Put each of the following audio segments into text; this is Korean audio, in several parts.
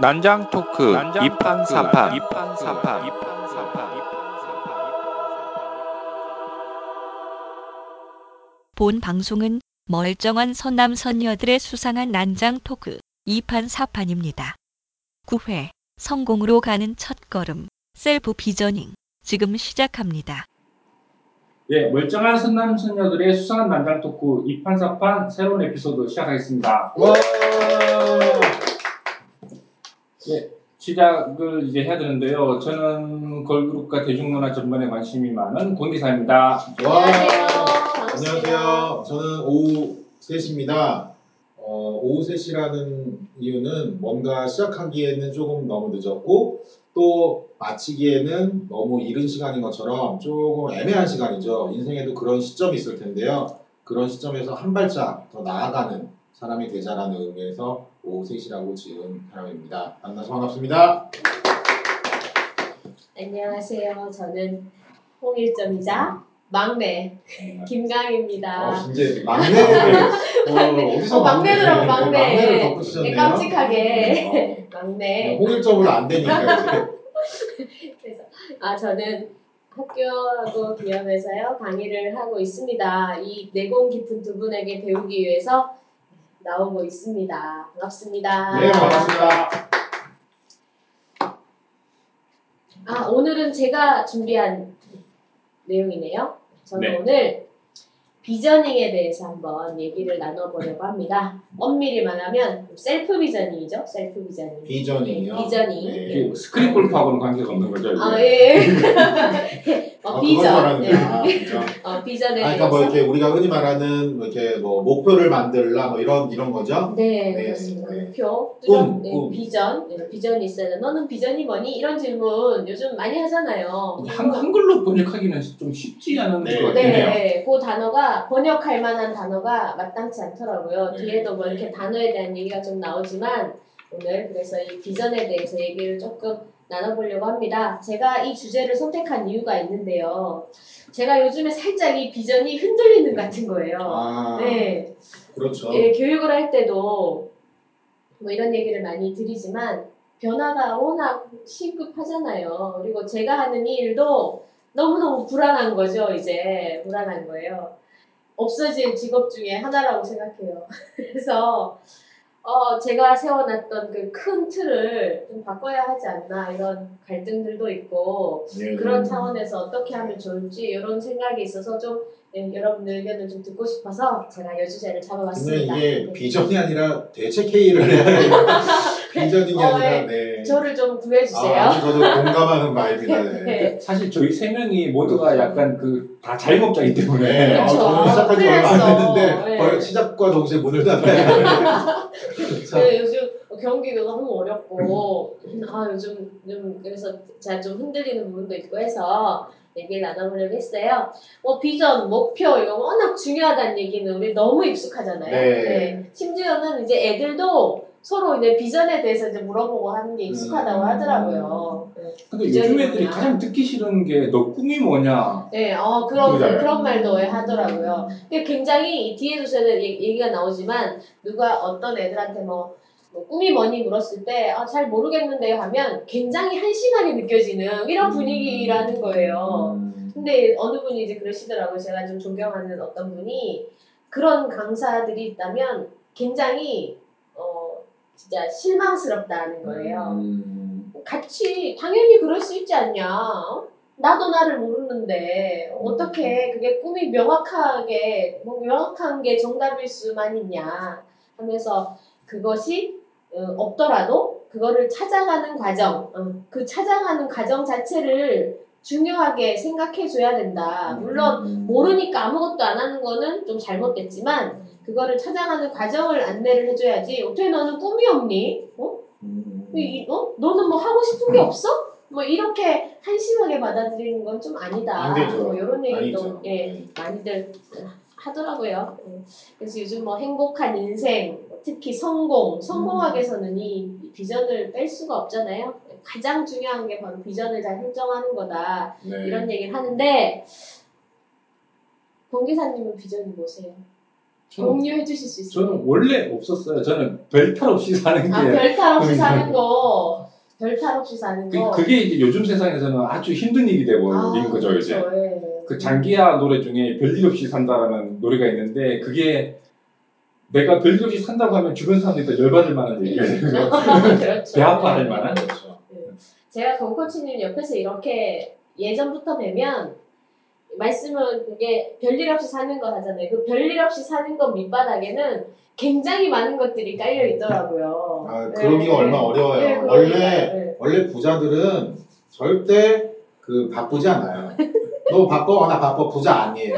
난장 토크 이판사판 본 방송은 멀쩡한 선남 선녀들의 수상한 난장 토크 2판 4판입니다. 9회 성공으로 가는 첫걸음 self visioning 지금 시작합니다. 예, 멀쩡한 선남 선녀들의 수상한 난장 토크 2판 4판 새로운 에피소드 시작하겠습니다. 와. 예, 시작을 이제 해야 되는데요. 저는 걸그룹과 대중문화 전반에 관심이 많은 권기사입니다. 와. 안녕하세요. 저는 오후 3시입니다. 어, 오후 3시라는 이유는 뭔가 시작하기에는 조금 너무 늦었고 또 마치기에는 너무 이른 시간인 것처럼 조금 애매한 시간이죠. 인생에도 그런 시점이 있을 텐데요. 그런 시점에서 한 발짝 더 나아가는 사람이 되자라는 의미에서 오후 3시라고 지은 사람입니다. 만나서 반갑습니다. 안녕하세요. 저는 홍일점이자 막내 김강입니다. 어, 이제 막내를 어, 어디서 어, 막내더라고, 막내. 막내를 네. 깜찍하게 어, 막내. 홍일점으로 안 되니까 이제. 그래서 아 저는 학교하고 기업에서요 강의를 하고 있습니다. 이 내공 깊은 두 분에게 배우기 위해서 나오고 있습니다. 반갑습니다. 네, 반갑습니다. 아 오늘은 제가 준비한 내용이네요. 저는 네. 오늘 visioning에 대해서 한번 얘기를 나눠보려고 합니다. 엄밀히 말하면 self visioning이죠. self visioning. 비전이요. 비전이. 네. 스크린 골프하고는 관계가 없는 거죠. 이게? 아 예. 어, 아, 그걸 비전. 네. 아, 비전. 어, 비전에 아. 그러니까 뭐 이렇게 우리가 흔히 말하는 뭐 이렇게 뭐 목표를 만들라 뭐 이런 이런 거죠. 네, 네. 네. 목표, 꿈, 뚜렷, 네, 꿈. 비전, 네, 비전이 있어야 돼. 너는 비전이 뭐니? 이런 질문 요즘 많이 하잖아요. 한, 한글로 번역하기는 좀 쉽지 않은 네. 것 같긴 해요. 네, 그 단어가 번역할 만한 단어가 마땅치 않더라고요. 네. 뒤에도 뭐 이렇게 단어에 대한 얘기가 좀 나오지만 오늘 그래서 이 비전에 대해서 얘기를 조금 나눠보려고 합니다. 제가 이 주제를 선택한 이유가 있는데요. 제가 요즘에 살짝 이 비전이 흔들리는 것 같은 거예요. 아, 네. 그렇죠. 예, 교육을 할 때도 뭐 이런 얘기를 많이 드리지만 변화가 워낙 시급하잖아요. 그리고 제가 하는 이 일도 너무너무 불안한 거죠, 이제. 불안한 거예요. 없어질 직업 중에 하나라고 생각해요. 그래서, 어, 제가 세워놨던 그 큰 틀을 좀 바꿔야 하지 않나, 이런 갈등들도 있고, 네. 그런 차원에서 어떻게 하면 좋을지, 이런 생각이 있어서 좀, 예, 여러분들 의견을 좀 듣고 싶어서 제가 여주제를 잡아봤습니다. 이게 네. 비전이 아니라 대책 회의를 해야 비전이 어, 아니라 네. 저를 좀 구해주세요. 아, 저도 공감하는 바입니다. 네. 네. 사실 저희 세 명이 모두가 약간 그 다 자영업자이기 때문에 네, 아, 그렇죠. 저는 시작한 지 얼마 안 됐는데. 네. 벌 시작과 동시에 문을 닫아야 돼요. 네, 요즘 경기가 너무 어렵고 아 요즘 좀 그래서 제가 좀 흔들리는 부분도 있고 해서 얘기를 나눠보려고 했어요. 뭐 비전, 목표 이거 워낙 중요하다는 얘기는 우리 너무 익숙하잖아요. 네. 심지어는 이제 애들도 서로 이제 비전에 대해서 이제 물어보고 하는 게 익숙하다고 음. 하더라고요. 네. 근데 요즘 애들이 뭐냐? 가장 듣기 싫은 게 너 꿈이 뭐냐 네, 어 그런 그러잖아요. 그런 말도 하더라고요. 근데 굉장히 뒤에도 제가 얘- 얘기가 나오지만 누가 어떤 애들한테 뭐, 뭐 꿈이 뭐니 물었을 때 아, 잘 모르겠는데요 하면 굉장히 한심하게 느껴지는 이런 분위기라는 거예요. 음. 근데 어느 분이 이제 그러시더라고요. 제가 좀 존경하는 어떤 분이 그런 강사들이 있다면 굉장히 어 진짜 실망스럽다는 거예요. 음. 같이 당연히 그럴 수 있지 않냐. 어? 나도 나를 모르는데 어떻게 그게 꿈이 명확하게 뭐 명확한 게 정답일 수만 있냐 하면서 그것이 어, 없더라도 그거를 찾아가는 과정, 어, 그 찾아가는 과정 자체를 중요하게 생각해 줘야 된다. 물론 음. 모르니까 아무것도 안 하는 거는 좀 잘못됐지만 그거를 찾아가는 과정을 안내를 해줘야지. 어떻게 너는 꿈이 없니? 어? 음. 이- 어? 너는 뭐 하고 싶은 게 없어? 뭐 이렇게 한심하게 받아들이는 건 좀 아니다. 뭐 이런 얘기도. 예, 네. 많이들 하더라고요. 예. 그래서 요즘 뭐 행복한 인생, 특히 성공, 성공학에서는 이 비전을 뺄 수가 없잖아요. 가장 중요한 게 바로 비전을 잘 설정하는 거다. 네. 이런 얘기를 하는데, 권 기사님은 비전이 뭐세요? 공유해 주실 수 있어요? 저는 원래 없었어요. 저는 별 탈 없이 사는 게 아, 별 탈 없이 그- 사는 거. 별 탈 없이 사는 거. 그, 게 이제 요즘 세상에서는 아주 힘든 일이 되버린 아, 거죠 이제. 그렇죠. 예. 그 장기야 노래 중에 별일 없이 산다라는 노래가 있는데 그게 내가 별일 없이 산다고 하면 주변 사람들이 더 열받을 만한 얘기가 되고 그렇죠. 배 아파할 네. 만한 그렇죠. 제가 건코치님 옆에서 이렇게 예전부터 뵈면 말씀은 그게 별일 없이 사는 거 하잖아요. 그 별일 없이 사는 거 밑바닥에는 굉장히 많은 것들이 깔려 있더라고요. 아, 네, 그러기가 네. 얼마 어려워요. 네. 원래 네. 원래 부자들은 절대 그 바쁘지 않아요. 너 바빠? 어, 나 바빠. 부자 아니에요.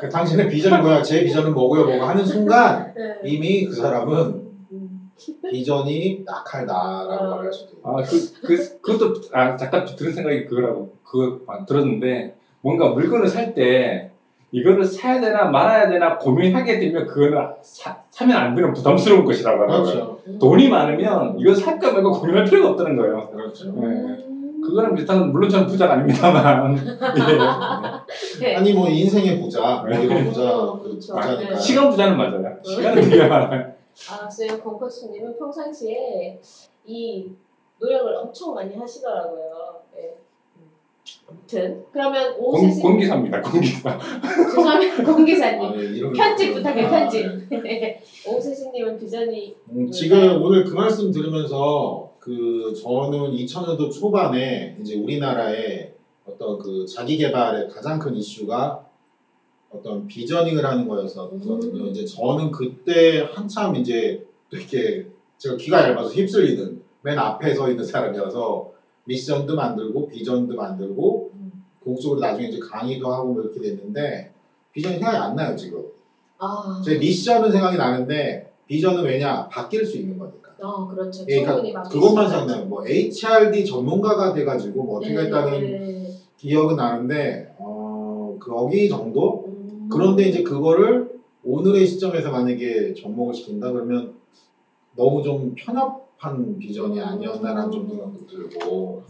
그 당신의 비전이 뭐야? 제 비전은 뭐고요? 뭐가 하는 순간 네. 이미 그 사람은 음. 비전이 낙하다라고 어. 말할 수도 있고. 아, 그, 그, 그것도, 아, 잠깐 들은 생각이 그거라고, 그거 아, 들었는데, 뭔가 물건을 살 때, 이거를 사야 되나 말아야 되나 고민하게 되면 그거는 사, 사면 안 되는 부담스러운 것이라고 하더라고요. 그렇죠. 돈이 많으면 이거 살까 말까 고민할 필요가 없다는 거예요. 그렇죠. 네. 음. 그거랑 비슷한 건, 물론 저는 부자가 아닙니다만. 예. 네. 아니 뭐 인생의 부자, 뭐 이런 부자, 그 그렇죠. 부자니까. 네. 시간 부자는 맞아요. 시간은 되게 많아요. 알았어요. 건코치님은 평상시에 이 노력을 엄청 많이 하시더라고요. 아무튼 그러면 공, 오세신 공기사입니다, 공기사. 죄송합니다 공기사님 아, 네, 편집 거. 부탁해요 아, 편집. 네. 오세신님은 비전이 음, 지금 오늘 그 말씀 들으면서 그 저는 2000년도 초반에 이제 우리나라의 어떤 그 자기 개발의 가장 큰 이슈가 어떤 비저닝을 하는 거였었거든요. 음. 이제 저는 그때 한참 이제 되게 제가 귀가 얇아서 휩쓸리는 맨 앞에 서 있는 사람이어서 미션도 만들고 비전도 만들고 공적으로 나중에 이제 강의도 하고 뭐 이렇게 됐는데 비전이 생각이 안 나요 지금. 아, 제 미션은 생각이 나는데 비전은 왜냐 바뀔 수 있는 거니까. 어 그렇죠. 예, 그러니까 그것만. 생각나요. 뭐 HRD 전문가가 돼가지고 뭐 어떻게 네, 했다는 네. 기억은 나는데 어 거기 정도. 음. 그런데 이제 그거를 오늘의 시점에서 만약에 접목을 시킨다 그러면 너무 좀 편협 한 비전이 아니었나라는 좀 생각도 들고.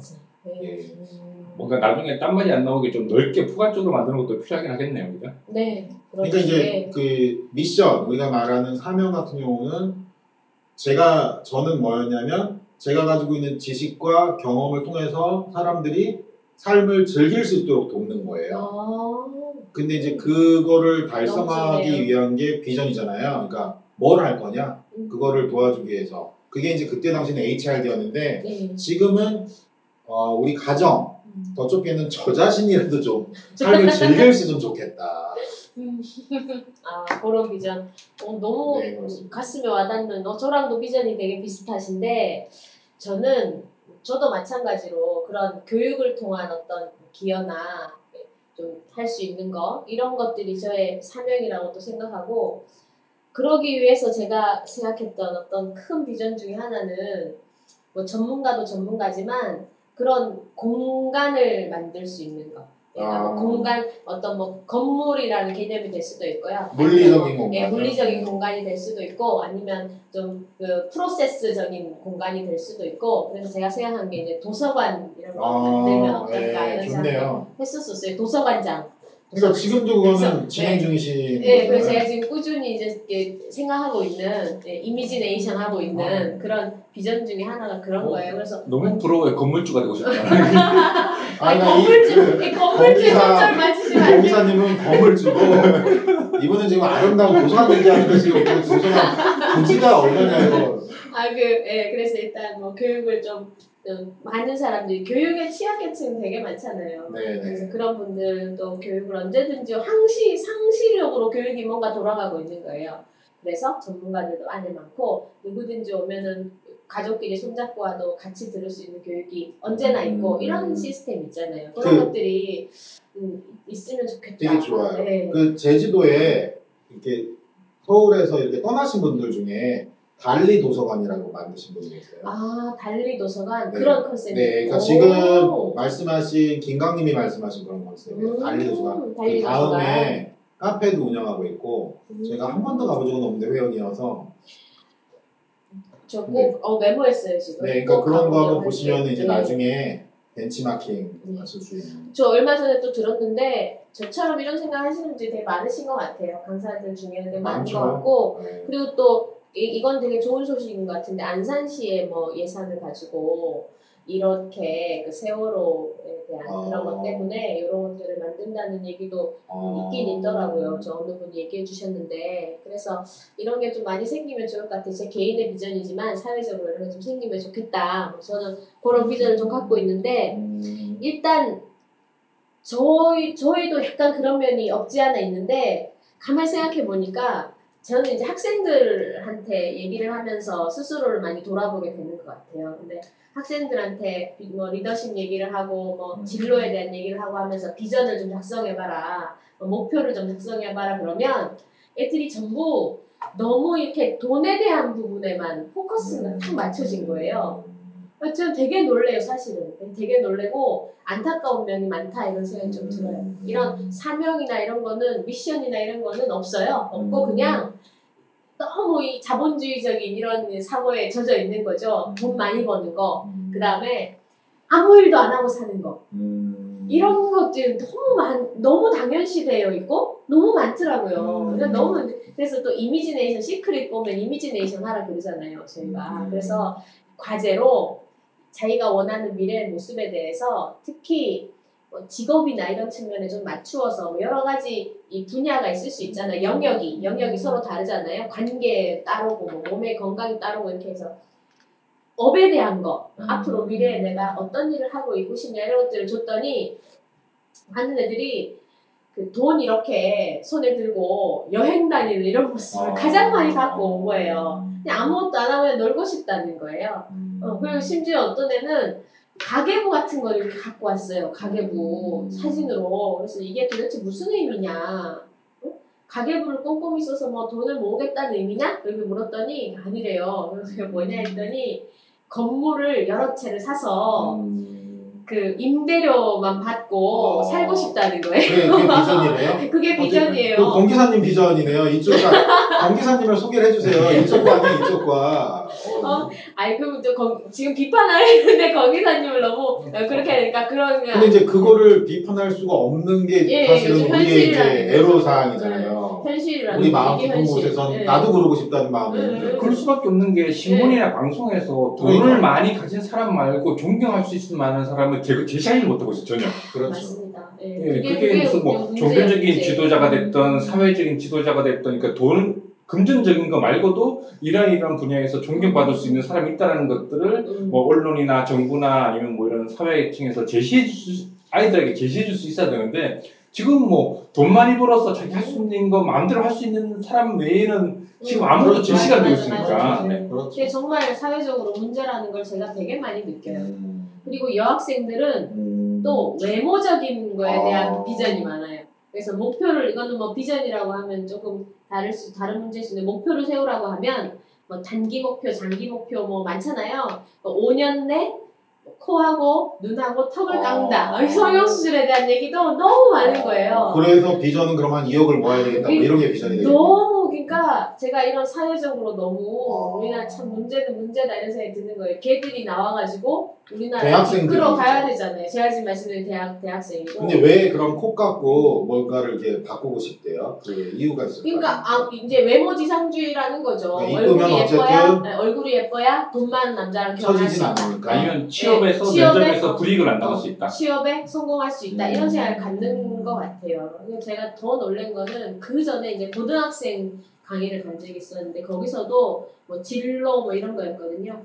네. 예. 음. 뭔가 나중에 딴 말이 안 나오게 좀 넓게 포괄적으로 만드는 것도 필요하긴 하겠네요, 그죠? 네. 그러니까 이제 그 미션 우리가 말하는 사명 같은 경우는 제가 저는 뭐였냐면 제가 가지고 있는 지식과 경험을 통해서 사람들이 삶을 즐길 수 있도록 돕는 거예요. 아, 근데 이제 그거를 달성하기. 위한 게 비전이잖아요. 그러니까 뭘 할 거냐? 음. 그거를 도와주기 위해서. 그게 이제 그때 당시는 HRD였는데 네. 지금은 어, 우리 가정 음. 더 좁게는 저 자신이라도 좀 삶을 즐길 수 좀 좋겠다. 음. 아, 그런 비전. 어, 너무 네. 가슴에 와닿는, 어, 저랑도 비전이 되게 비슷하신데, 저는, 저도 마찬가지로 그런 교육을 통한 어떤 기여나 좀 할 수 있는 거, 이런 것들이 저의 사명이라고 또 생각하고, 그러기 위해서 제가 생각했던 어떤 큰 비전 중에 하나는, 뭐 전문가도 전문가지만, 그런 공간을 만들 수 있는 거. 그러니까 뭐 아. 공간 어떤 뭐 건물이라는 개념이 될 수도 있고요. 물리적인 뭐, 공간. 예, 물리적인 공간이 될 수도 있고 아니면 좀 그 프로세스적인 공간이 될 수도 있고 그래서 제가 생각한 게 이제 도서관 이런 거 만들면 아, 어떨까 예, 이런 생각을. 했었었어요. 도서관장. 그러니까 지금도 그거는 그래서, 진행 네. 중이신 네, 그래서 거잖아요. 제가 지금 꾸준히 이제 이렇게 생각하고 있는 예, 이미지네이션 하고 있는 그런 비전 중에 하나가 그런 어, 거예요. 그래서 너무 부러워요. 건물주가 되고 싶다. 아니, 나 이- 건물주, 그이 건물주에 건기사- 손절 맞으시면 안 돼요. 공사님은 검을 주고 이분은 지금 아름다운 도서관 얘기하는데 지금 그 도서관 부지가 얼마냐 이거. 아, 그, 예, 그래서 일단 뭐 교육을 좀, 좀 많은 사람들이, 교육에 취약계층 되게 많잖아요. 네네. 그래서 그런 분들도 교육을 언제든지 항시, 상시력으로 교육이 뭔가 돌아가고 있는 거예요. 그래서 전문가들도 안에 많고, 누구든지 오면은 가족끼리 손잡고 와도 같이 들을 수 있는 교육이 언제나 있고, 음. 이런 시스템 있잖아요. 그런 그- 것들이 음, 있으면 좋겠다. 되게 좋아요. 네. 그 제주도에 이렇게 서울에서 이렇게 떠나신 분들 중에 달리 도서관이라고 만드신 분이 계세요. 아, 달리 도서관? 네. 그런 컨셉이 네, 그러니까 오. 지금 말씀하신 김강님이 말씀하신 그런 컨셉이에요. 음, 달리 도서관. 달리 그 다음에 카페도 운영하고 있고 음. 제가 한 번도 가본 적은 없는데 회원이어서 저꼭 네. 어, 메모했어요 지금. 네, 그러니까 꼭 그런 거 한번 보시면. 이제 네. 나중에 벤치마킹 네. 하실 수 있는. 저 얼마 전에 또 들었는데 저처럼 이런 생각 하시는 분들이 되게 많으신 것 같아요. 강사들 중에는 많은. 것 같고 네. 그리고 또 이, 건 되게 좋은 소식인 것 같은데 안산시의 뭐 예산을 가지고 이렇게 그 세월호에 대한 아. 그런 것 때문에 이런 것들을 만든다는 얘기도 아. 있긴 있더라고요. 저 어느 분이 얘기해 주셨는데 그래서 이런 게 좀 많이 생기면 좋을 것 같아요. 제 개인의 비전이지만 사회적으로 이런 게 좀 생기면 좋겠다. 저는 그런 비전을 좀 갖고 있는데 음. 일단 저희 저희도 약간 그런 면이 없지 않아 있는데 가만히 생각해 보니까 저는 이제 학생들한테 얘기를 하면서 스스로를 많이 돌아보게 되는 것 같아요. 근데 학생들한테 비- 뭐 리더십 얘기를 하고 뭐 음. 진로에 대한 얘기를 하고 하면서 비전을 좀 작성해봐라, 뭐 목표를 좀 작성해봐라 그러면 애들이 전부 너무 이렇게 돈에 대한 부분에만 포커스가 탁 맞춰진 거예요. 아, 저는 되게 놀래요, 사실은. 되게 놀래고 안타까운 면이 많다 이런 생각이 좀 들어요. 이런 사명이나 이런 거는 미션이나 이런 거는 없어요. 없고 음. 그냥 너무 이 자본주의적인 이런 사고에 젖어 있는 거죠. 돈 많이 버는 거. 그 다음에 아무 일도 안 하고 사는 거. 음. 이런 것들이 너무 많, 너무 당연시되어 있고 너무 많더라고요. 음. 그래서 너무 그래서 또 이미지네이션 시크릿 보면 이미지네이션 하라 그러잖아요, 저희가. 음. 그래서 과제로 자기가 원하는 미래의 모습에 대해서 특히 뭐 직업이나 이런 측면에 좀 맞추어서 뭐 여러 가지 이 분야가 있을 수 있잖아요. 영역이 영역이 서로 다르잖아요. 관계 따르고 뭐 몸의 건강이 따르고 이렇게 해서 업에 대한 거 음. 앞으로 미래에 내가 어떤 일을 하고 있고 싶냐 이런 것들을 줬더니 하는 애들이 그 돈 이렇게 손에 들고 여행 다니는 이런 모습을 아. 가장 많이 갖고 온 거예요. 그냥 아무것도 안 하고 그냥 놀고 싶다는 거예요. 음. 어, 그리고 심지어 어떤 애는 가계부 같은 걸 이렇게 갖고 왔어요. 가계부 음. 사진으로. 그래서 이게 도대체 무슨 의미냐? 어? 가계부를 꼼꼼히 써서 뭐 돈을 모으겠다는 의미냐? 이렇게 물었더니 아니래요. 그래서 뭐냐 했더니 건물을 여러 채를 사서 음. 그 임대료만 받고 어. 살고 싶다는 거예요. 그게, 그게 비전이래요? 그게 비전이에요. 그 공기사님 비전이네요. 이쪽 과 공기사님을 소개를 해주세요. 이쪽 과니 이쪽 과. 어, 어, 아이 그럼 또 거- 지금 비판하는데 거기사님을 너무 그렇게 하니까 그런 근데 이제 그거를 비판할 수가 없는 게 예, 사실은 요즘 우리의 이제 거죠. 애로 사항이잖아요. 현실이라는 우리 마음 깊은 현실. 곳에선 예. 나도 그러고 싶다는 마음이 음, 있는데 음. 그럴 수밖에 없는 게 신문이나 방송에서 돈을 그러니까. 많이 가진 사람 말고 존경할 수 있을 만한 사람을 제, 제시하지 못하고 있어요 전혀. 그렇죠. 맞습니다. 예. 예, 그게, 무슨 뭐 종교적인 문제. 지도자가 됐던 사회적인 지도자가 됐던 그러니까 돈 금전적인 거 말고도 이런 이런 분야에서 존경받을 수 있는 사람이 있다는 것들을 음. 뭐 언론이나 정부나 아니면 뭐 이런 사회층에서 제시해 줄 수, 아이들에게 제시해 줄 수 있어야 되는데 지금 뭐 돈 많이 벌어서 자기 할 수 있는 거 마음대로 할 수 있는 사람 외에는 지금 음. 아무것도 그렇죠. 제시가 안 되고 맞아, 있으니까. 네. 그렇죠. 그게 정말 사회적으로 문제라는 걸 제가 되게 많이 느껴요. 음. 그리고 여학생들은 음. 또 외모적인 거에 대한 아. 비전이 많아요. 그래서 목표를 이거는 뭐 비전이라고 하면 조금 다를 수 다른 문제일 수 있는데 목표를 세우라고 하면 뭐 단기 목표, 장기 목표 뭐 많잖아요. 뭐 5년 내 코하고 눈하고 턱을 아. 깎는다. 성형 수술에 대한 얘기도 너무 많은 거예요. 그래서 비전은 그럼 한 2억을 모아야 되겠다. 뭐 이런 게 비전이 되겠네. 너무 그러니까 제가 이런 사회적으로 너무 아. 우리나라 참 문제는 문제다 이런 생각이 드는 거예요. 걔들이 나와가지고 우리나라 이끌어 가야. 되잖아요. 제가 지금 말씀드린 대학 대학생이고. 근데 왜 그럼 코 깎고 뭔가를 이렇게 바꾸고 싶대요? 그 이유가 있을까요? 그러니까 아, 이제 외모 지상주의라는 거죠. 그러니까 얼굴이 예뻐야 네, 얼굴이 예뻐야 돈 많은 남자랑 결혼할 수 있다. 않으니까. 아니면 취업에서 네, 취업에 면접에서 어, 불이익을 안 당할 수 있다. 취업에 성공할 수 있다 음. 이런 생각을 갖는 것 같아요. 근데 제가 더 놀란 거는 그 전에 이제 고등학생 강의를 간 적이 있었는데 거기서도 뭐 진로 뭐 이런 거였거든요.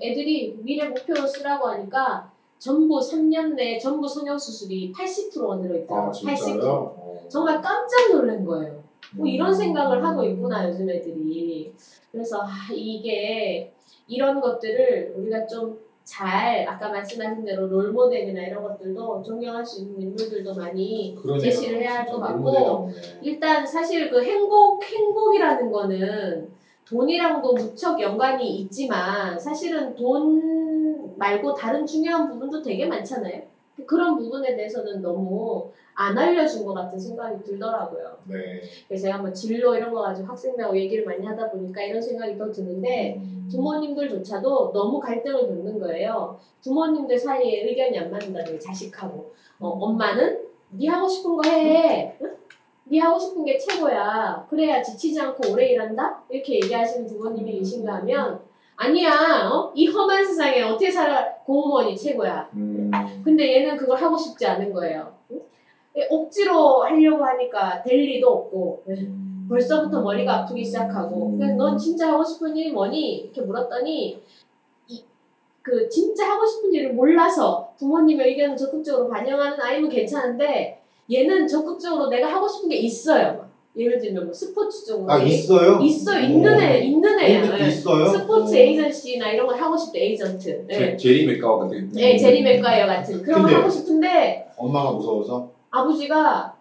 애들이 미래 목표로 쓰라고 하니까 전부 3년 내에 전부 성형 수술이 80%가 늘어있더라고요. 아 80%. 진짜요? 어. 정말 깜짝 놀란 거예요. 뭐 이런 음. 생각을 하고 있구나 요즘 애들이. 그래서 아, 이게 이런 것들을 우리가 좀 잘 아까 말씀하신 대로 롤 모델이나 이런 것들도 존경할 수 있는 인물들도 많이 그러네요. 제시를 해야 할 것 같고. 일단 사실 그 행복 행복이라는 거는 돈이랑도 무척 연관이 있지만 사실은 돈 말고 다른 중요한 부분도 되게 많잖아요. 그런 부분에 대해서는 너무 안 알려준 것 같은 생각이 들더라고요. 네. 그래서 제가 뭐 진로 이런 거 가지고 학생들하고 얘기를 많이 하다 보니까 이런 생각이 더 드는데 음. 부모님들조차도 너무 갈등을 겪는 거예요. 부모님들 사이에 의견이 안 맞는다는 게 자식하고 어, 엄마는 네 하고 싶은 거 해. 응? 네 하고 싶은 게 최고야. 그래야 지치지 않고 오래 일한다. 이렇게 얘기하시는 부모님이 계신가 하면 아니야. 어? 이 험한 세상에 어떻게 살아 공무원이 최고야. 음. 근데 얘는 그걸 하고 싶지 않은 거예요. 응? 억지로 하려고 하니까 될 리도 없고 음. 벌써부터 머리가 아프기 시작하고 그래서 넌 진짜 하고 싶은 일이 뭐니? 이렇게 물었더니 이, 그 진짜 하고 싶은 일을 몰라서 부모님의 의견을 적극적으로 반영하는 아이는 괜찮은데 얘는 적극적으로 내가 하고 싶은 게 있어요. 예를 들면 뭐 스포츠 쪽으로 아 있어요? 있어 있는 애 있는 애야. 어, 예. 있어요? 스포츠 어. 에이전시나 이런 걸 하고 싶대 에이전트. 제, 예. 제리 맥가와 같은. 예, 제리 맥과이어 같은 그런 걸 하고 싶은데 엄마가 무서워서? 아버지가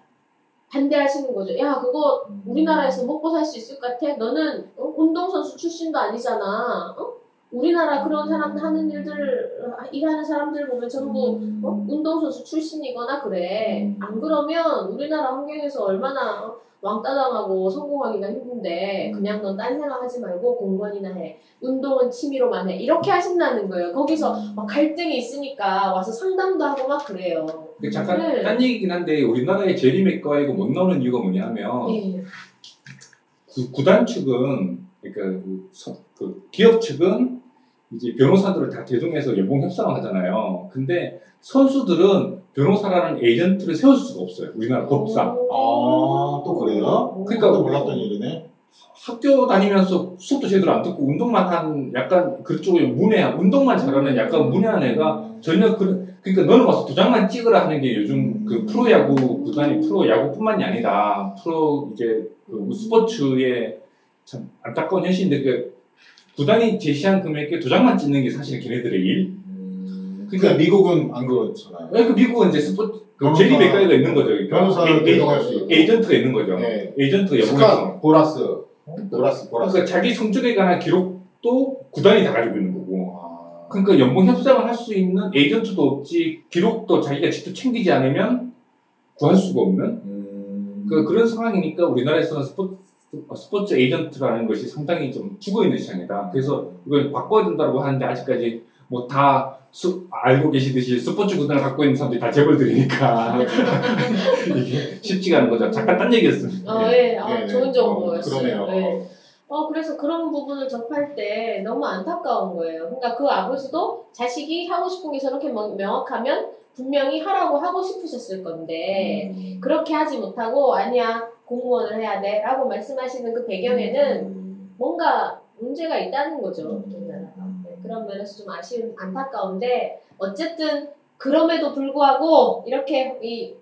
반대하시는 거죠. 야 그거 우리나라에서 먹고 살 수 있을 것 같아? 너는 어? 운동선수 출신도 아니잖아. 어? 우리나라 그런 사람 하는 일들 일하는 사람들 보면 전부 어? 운동선수 출신이거나 그래. 안 그러면 우리나라 환경에서 얼마나 어? 왕따 당하고 성공하기가 힘든데 그냥 넌 딴 생각 하지 말고 공부원이나 해. 운동은 취미로만 해. 이렇게 하신다는 거예요. 거기서 막 갈등이 있으니까 와서 상담도 하고 막 그래요. 그 잠깐 네. 딴 얘기긴 한데 우리나라의 맥가이가 못 나오는 이유가 뭐냐면 예. 구, 구단 측은 그러니까 그, 서- 그 기업 측은 이제 변호사들을 다 대동해서 연봉 협상을 하잖아요. 근데 선수들은 변호사라는 에이전트를 세울 수가 없어요. 우리나라 법상. 아, 또 그래요? 그러니까 그것도 몰랐던 일이네. 학교 다니면서 수업도 제대로 안 듣고 운동만 한 약간 그쪽에 문외한 운동만 잘하는 약간 문외한 애가 전혀 그 그러니까 너는 와서 도장만 찍으라 하는 게 요즘 그 프로야구 구단이 프로야구뿐만이 아니라 프로 이제 그 스포츠의 참 안타까운 현실인데 그 구단이 제시한 금액에 도장만 찍는 게 사실 걔네들의 일. 그러니까 미국은 안 그렇잖아요. 왜그 미국은 이제 스포츠 그 변호사- 제리 맥과이어가 있는 거죠. 그러니까 에- 수 있고. 에이전트가 있는 거죠. 네. 에이전트가 연봉이 스캇 보라스. 어? 보라스 보라스. 그러니까 자기 성적에 관한 기록도 구단이 다 가지고 있는 거고. 아. 그러니까 연봉 협상을 할 수 있는 에이전트도 없지 기록도 자기가 직접 챙기지 않으면 구할 수가 없는 음. 그 그런 상황이니까 우리나라에서는 스포츠 스포츠 에이전트라는 것이 상당히 좀 죽어 있는 시장이다. 그래서 이걸 바꿔야 된다고 하는데 아직까지 뭐 다 알고 계시듯이 스포츠 구단을 갖고 있는 사람들이 다 재벌들이니까 이게 쉽지가 않은 거죠. 잠깐 딴 얘기였습니다. 어, 예, 아, 네네. 좋은 정보였어요. 어, 그러네요. 예. 어, 그래서 그런 부분을 접할 때 너무 안타까운 거예요. 그러니까 그 아버지도 자식이 하고 싶은 게 저렇게 명- 명확하면 분명히 하라고 하고 싶으셨을 건데, 음. 그렇게 하지 못하고, 아니야, 공무원을 해야 돼. 라고 말씀하시는 그 배경에는 음. 뭔가 문제가 있다는 거죠. 음. 네, 그런 면에서 좀 아쉬운, 안타까운데, 어쨌든, 그럼에도 불구하고, 이렇게 이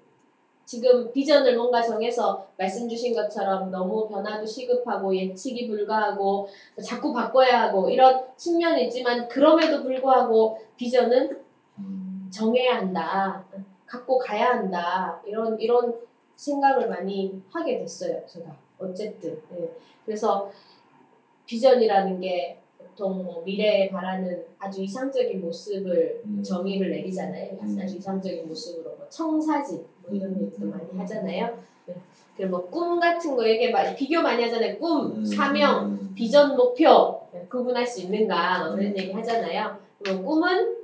지금 비전을 뭔가 정해서 말씀 주신 것처럼 너무 변화도 시급하고 예측이 불가하고 자꾸 바꿔야 하고 이런 측면이 있지만 그럼에도 불구하고 비전은 음. 정해야 한다. 갖고 가야 한다. 이런 이런 생각을 많이 하게 됐어요. 제가 어쨌든 예. 그래서 비전이라는 게 보통 뭐 미래에 바라는 아주 이상적인 모습을 음. 정의를 내리잖아요. 음. 아주 이상적인 모습으로 뭐 청사진 뭐 이런 얘기도 많이 하잖아요. 네. 그리고 뭐 꿈 같은 거 이게 막 비교 많이 하잖아요. 꿈, 음. 사명, 비전, 목표 네, 구분할 수 있는가 뭐 그런 얘기 하잖아요. 그리고 꿈은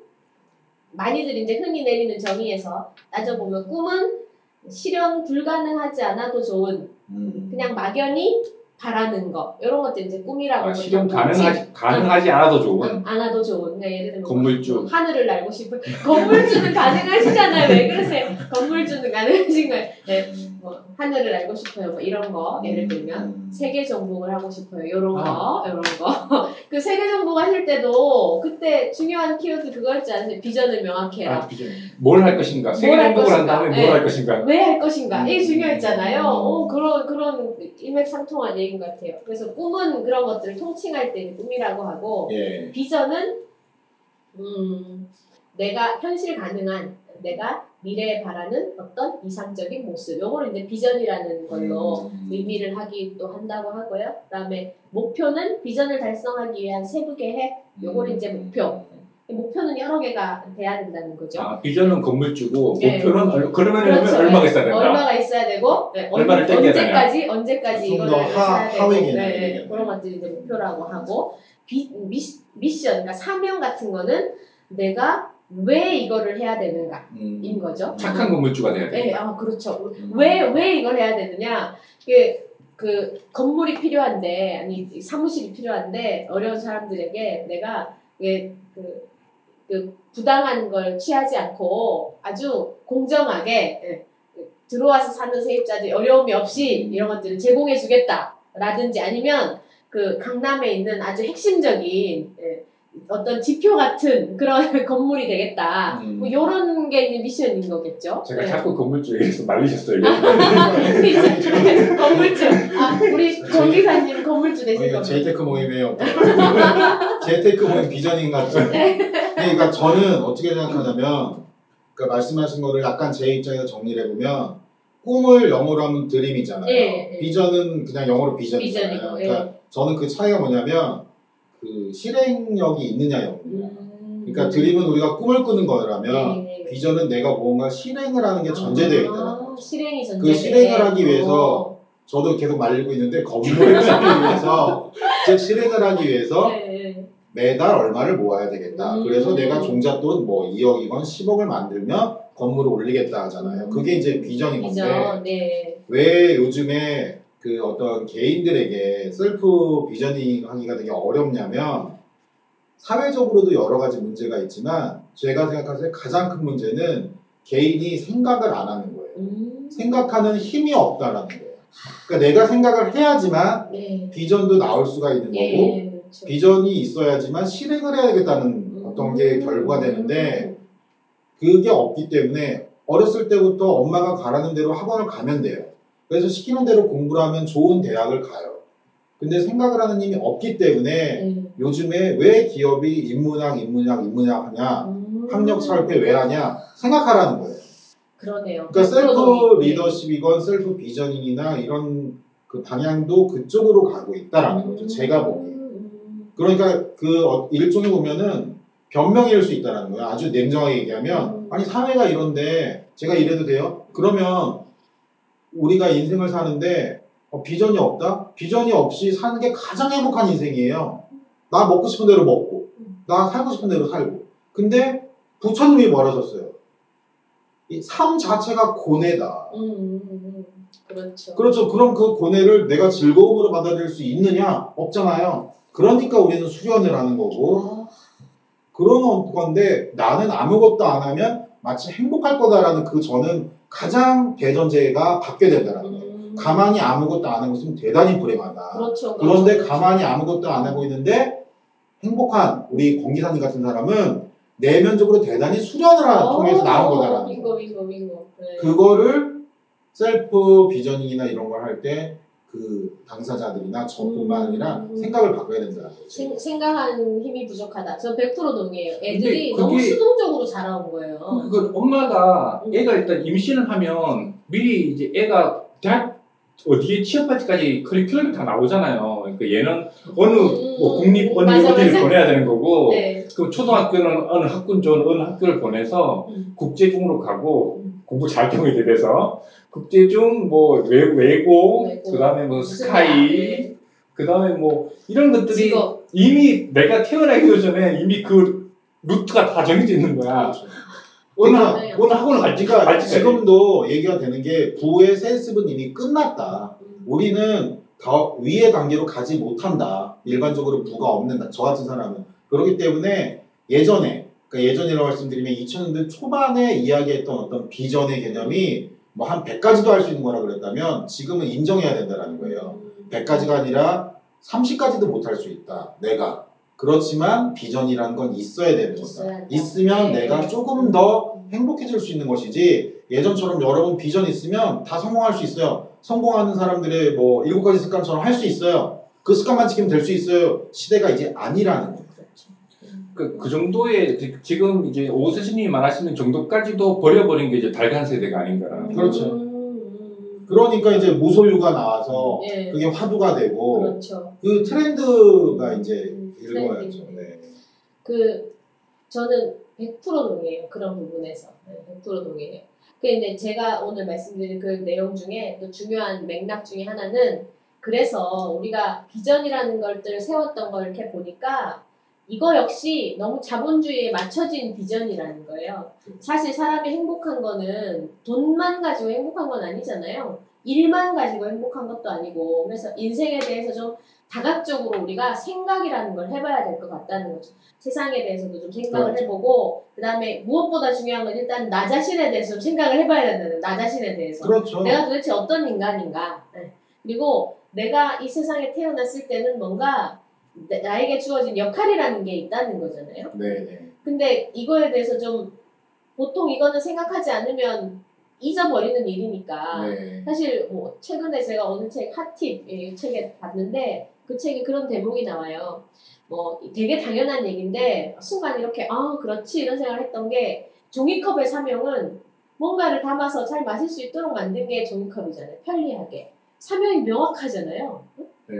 많이들 이제 흔히 내리는 정의에서 따져보면 꿈은 실현 불가능하지 않아도 좋은 음. 그냥 막연히 바라는 거 이런 것들 이제 꿈이라고 아, 실현. 가능하지 가능하지 않아도 좋은 응, 안 와도 좋은. 그러니까 예를 들면 건물주. 뭐 하늘을 날고 싶은 건물주는 가능하시잖아요. 왜 그러세요? 건물주는 가능하신 거예요. 네, 뭐 하늘을 날고 싶어요. 뭐 이런 거 예를 들면 음. 세계 정복을 하고 싶어요. 이런 아. 거, 이런 거. 그 세계 정복 하실 때도 그때 중요한 키워드 그거였지 않으세요? 비전을 명확히 해라. 아, 뭘할 것인가 세계 뭘할 정복을 한 것인가? 다음에 네. 뭘할 것인가 왜 할 것인가? 이게 음. 중요했잖아요. 어, 그런, 그런 일맥상통한 얘기인 것 같아요. 그래서 꿈은 그런 것들을 통칭할 때 꿈이라고 하고, 예. 비전은, 음, 내가 현실 가능한, 내가 미래에 바라는 어떤 이상적인 모습. 요거를 이제 비전이라는 걸로 음. 의미를 하기도 한다고 하고요. 그 다음에 목표는 비전을 달성하기 위한 세부 계획, 요걸 이제 목표. 목표는 여러 개가 돼야 된다는 거죠. 아, 비전은 건물주고 네. 목표는 얼- 그러면 그렇죠. 얼마가 있어야 된다. 얼마가 있어야 되고 네, 얼마를 언- 땡겨야 되냐. 언제까지 언제까지 하- 사야 되고 네. 네, 그런 것들이 이제 목표라고 하고 비, 미, 미션 그러니까 사명 같은 거는 내가 왜 이거를 해야 되는가인 음. 거죠. 착한 건물주가 돼야 돼. 네, 아 그렇죠. 음. 왜왜 이걸 해야 되느냐? 그, 그 건물이 필요한데 아니 사무실이 필요한데 어려운 사람들에게 내가 예, 그, 그 부당한 걸 취하지 않고 아주 공정하게 예, 그 들어와서 사는 세입자들이 어려움이 없이 이런 것들을 제공해 주겠다라든지 아니면 그 강남에 있는 아주 핵심적인 예, 어떤 지표 같은 그런 건물이 되겠다. 음. 뭐 이런 게 이제 미션인 거겠죠. 제가 네. 자꾸 건물주 얘기해서 말리셨어요. 건물주. 아, 우리 정 기사님 건물주 되실 그러니까 겁니다. 재테크 모임에 어떤 재테크 모임 비전인 것 같죠. 그러니까 저는 어떻게 생각하냐면 그러니까 말씀하신 거를 약간 제 입장에서 정리를 해보면 꿈을 영어로 하면 드림이잖아요. 예, 예. 비전은 그냥 영어로 비전이잖아요. 비전이고, 예. 그러니까 저는 그 차이가 뭐냐면 그 실행력이 있느냐 없느냐. 음. 그러니까 드림은 우리가 꿈을 꾸는 거라면 예, 예. 비전은 내가 무언가 실행을 하는 게 전제되어 있다는 아. 실행이 전제. 그 실행을 하기 위해서 저도 계속 말리고 있는데 건물을 짓기 위해서 즉 실행을 하기 위해서 네. 매달 얼마를 모아야 되겠다. 음. 그래서 내가 종잣돈 뭐 2억이건 10억을 만들면 건물을 올리겠다 하잖아요. 그게 이제 비전인 건데 비전. 네. 왜 요즘에 그 어떤 개인들에게 셀프 비전닝 하기가 되게 어렵냐면 사회적으로도 여러 가지 문제가 있지만 제가 생각할 때 가장 큰 문제는 개인이 생각을 안 하는 거예요. 음. 생각하는 힘이 없다라는 거예요. 그러니까 내가 생각을 해야지만 네. 비전도 나올 수가 있는 거고 예, 그렇죠. 비전이 있어야지만 실행을 해야 되겠다는 어떤 게 음. 결과가 되는데 그게 없기 때문에 어렸을 때부터 엄마가 가라는 대로 학원을 가면 돼요. 그래서 시키는 대로 공부를 하면 좋은 대학을 가요. 근데 생각을 하는 힘이 없기 때문에 네. 요즘에 왜 기업이 인문학, 인문학, 인문학 하냐, 음. 학력 살패 왜 하냐 생각하라는 거예요. 그러네요. 그러니까 셀프 그러더니, 리더십이건 셀프 비전이나 이런 그 방향도 그쪽으로 가고 있다라는 거죠. 제가 보기에. 음. 그러니까 그 어- 일종의 보면은 변명일 수 있다는 거예요. 아주 냉정하게 얘기하면 음. 아니 사회가 이런데 제가 이래도 돼요? 그러면 우리가 인생을 사는데 어, 비전이 없다? 비전이 없이 사는 게 가장 행복한 인생이에요. 나 먹고 싶은 대로 먹고 나 살고 싶은 대로 살고. 근데 부처님이 하셨어요? 이 삶 자체가 고뇌다. 음, 음, 음. 그렇죠. 그렇죠. 그럼 그 고뇌를 내가 즐거움으로 받아들일 수 있느냐? 없잖아요. 그러니까 우리는 수련을 하는 거고 아, 그런 건데 나는 아무것도 안 하면 마치 행복할 거다라는 그 저는 가장 대전제가 받게 된다라는 거예요. 음. 가만히 아무것도 안 하고 있으면 대단히 불행하다. 그렇죠. 그런데 그렇죠. 가만히 아무것도 안 하고 있는데 행복한 우리 공기사님 같은 사람은 내면적으로 대단히 수련을 하- 통해서 나온 거다라는 빙고 거. 빙고 빙고. 네. 그거를 셀프 비전이나 이런 걸 할 때 그 당사자들이나 저뿐만 음. 아니라 생각을 바꿔야 된다는 거지. 생, 생각하는 힘이 부족하다. 저 100% 동의해요. 애들이 근데 너무 그게- 수동적으로 자라온 거예요. 그걸 엄마가 음. 애가 일단 임신을 하면 미리 이제 애가 대학 어디에 취업할 때까지 커리큘럼이 다 나오잖아요. 그러니까 얘는 어느 음, 뭐 국립 어느 맞아, 어디를 맞아. 보내야 되는 거고 네. 그 초등학교는 어느 학군 좋은 어느 학교를 보내서 음. 국제중으로 가고 음. 공부 잘 통해 돼서 국제중 뭐 외, 외고 외고, 그다음에 뭐 스카이 그다음에 뭐 이런 것들이 직업. 이미 내가 태어나기도 전에 이미 그 루트가 다 정해져 있는 거야. 그렇죠. 어느 그러니까- 학원을 갈지 그러니까 갈지 지금도 얘기가 되는 게 부의 세습은 이미 끝났다. 음. 우리는 더 위의 단계로 가지 못한다. 일반적으로 부가 없는 저 같은 사람은 그렇기 때문에 예전에 그러니까 예전이라고 말씀드리면 2000년대 초반에 이야기했던 어떤 비전의 개념이 뭐 한 100가지도 할 수 있는 거라 그랬다면 지금은 인정해야 된다는 거예요. 음. 100가지가 아니라 30가지도 못할 수 있다. 내가. 그렇지만 비전이라는 건 있어야 되는 거다. 있으면 네. 내가 조금 더 행복해질 수 있는 것이지 예전처럼 여러분 비전 있으면 다 성공할 수 있어요. 성공하는 사람들의 뭐 일곱 가지 습관처럼 할 수 있어요. 그 습관만 지키면 될 수 있어요. 시대가 이제 아니라는 거예요. 그렇죠. 음. 그, 그 정도의 지- 지금 이제 오스신님이 말하시는 정도까지도 버려버린 게 이제 달간 세대가 아닌가라는 그렇죠. 음, 음. 그러니까 이제 무소유가 나와서 예. 그게 화두가 되고 그렇죠. 그 트렌드가 이제 음, 일거야죠. 트렌드. 네. 그 저는 100% 동의해요. 그런 부분에서. 네, 100% 동의해요. 그 이제 제가 오늘 말씀드린 그 내용 중에 또 중요한 맥락 중에 하나는 그래서 우리가 비전이라는 것들을 세웠던 걸 이렇게 보니까 이거 역시 너무 자본주의에 맞춰진 비전이라는 거예요. 사실 사람이 행복한 거는 돈만 가지고 행복한 건 아니잖아요. 일만 가지고 행복한 것도 아니고 그래서 인생에 대해서 좀 다각적으로 우리가 생각이라는 걸 해봐야 될 것 같다는 거죠. 세상에 대해서도 좀 생각을 그렇죠. 해보고 그 다음에 무엇보다 중요한 건 일단 나 자신에 대해서 좀 생각을 해봐야 된다는 나 자신에 대해서 그렇죠. 내가 도대체 어떤 인간인가 네. 그리고 내가 이 세상에 태어났을 때는 뭔가 나- 나에게 주어진 역할이라는 게 있다는 거잖아요. 네네. 근데 이거에 대해서 좀 보통 이거는 생각하지 않으면 잊어버리는 일이니까 네. 사실 뭐 최근에 제가 어느 책 핫팁 이 책에 봤는데 그 책에 그런 대목이 나와요. 뭐 되게 당연한 얘기인데 순간 이렇게 아 그렇지 이런 생각을 했던 게 종이컵의 사명은 뭔가를 담아서 잘 마실 수 있도록 만든 게 종이컵이잖아요. 편리하게 사명이 명확하잖아요. 네.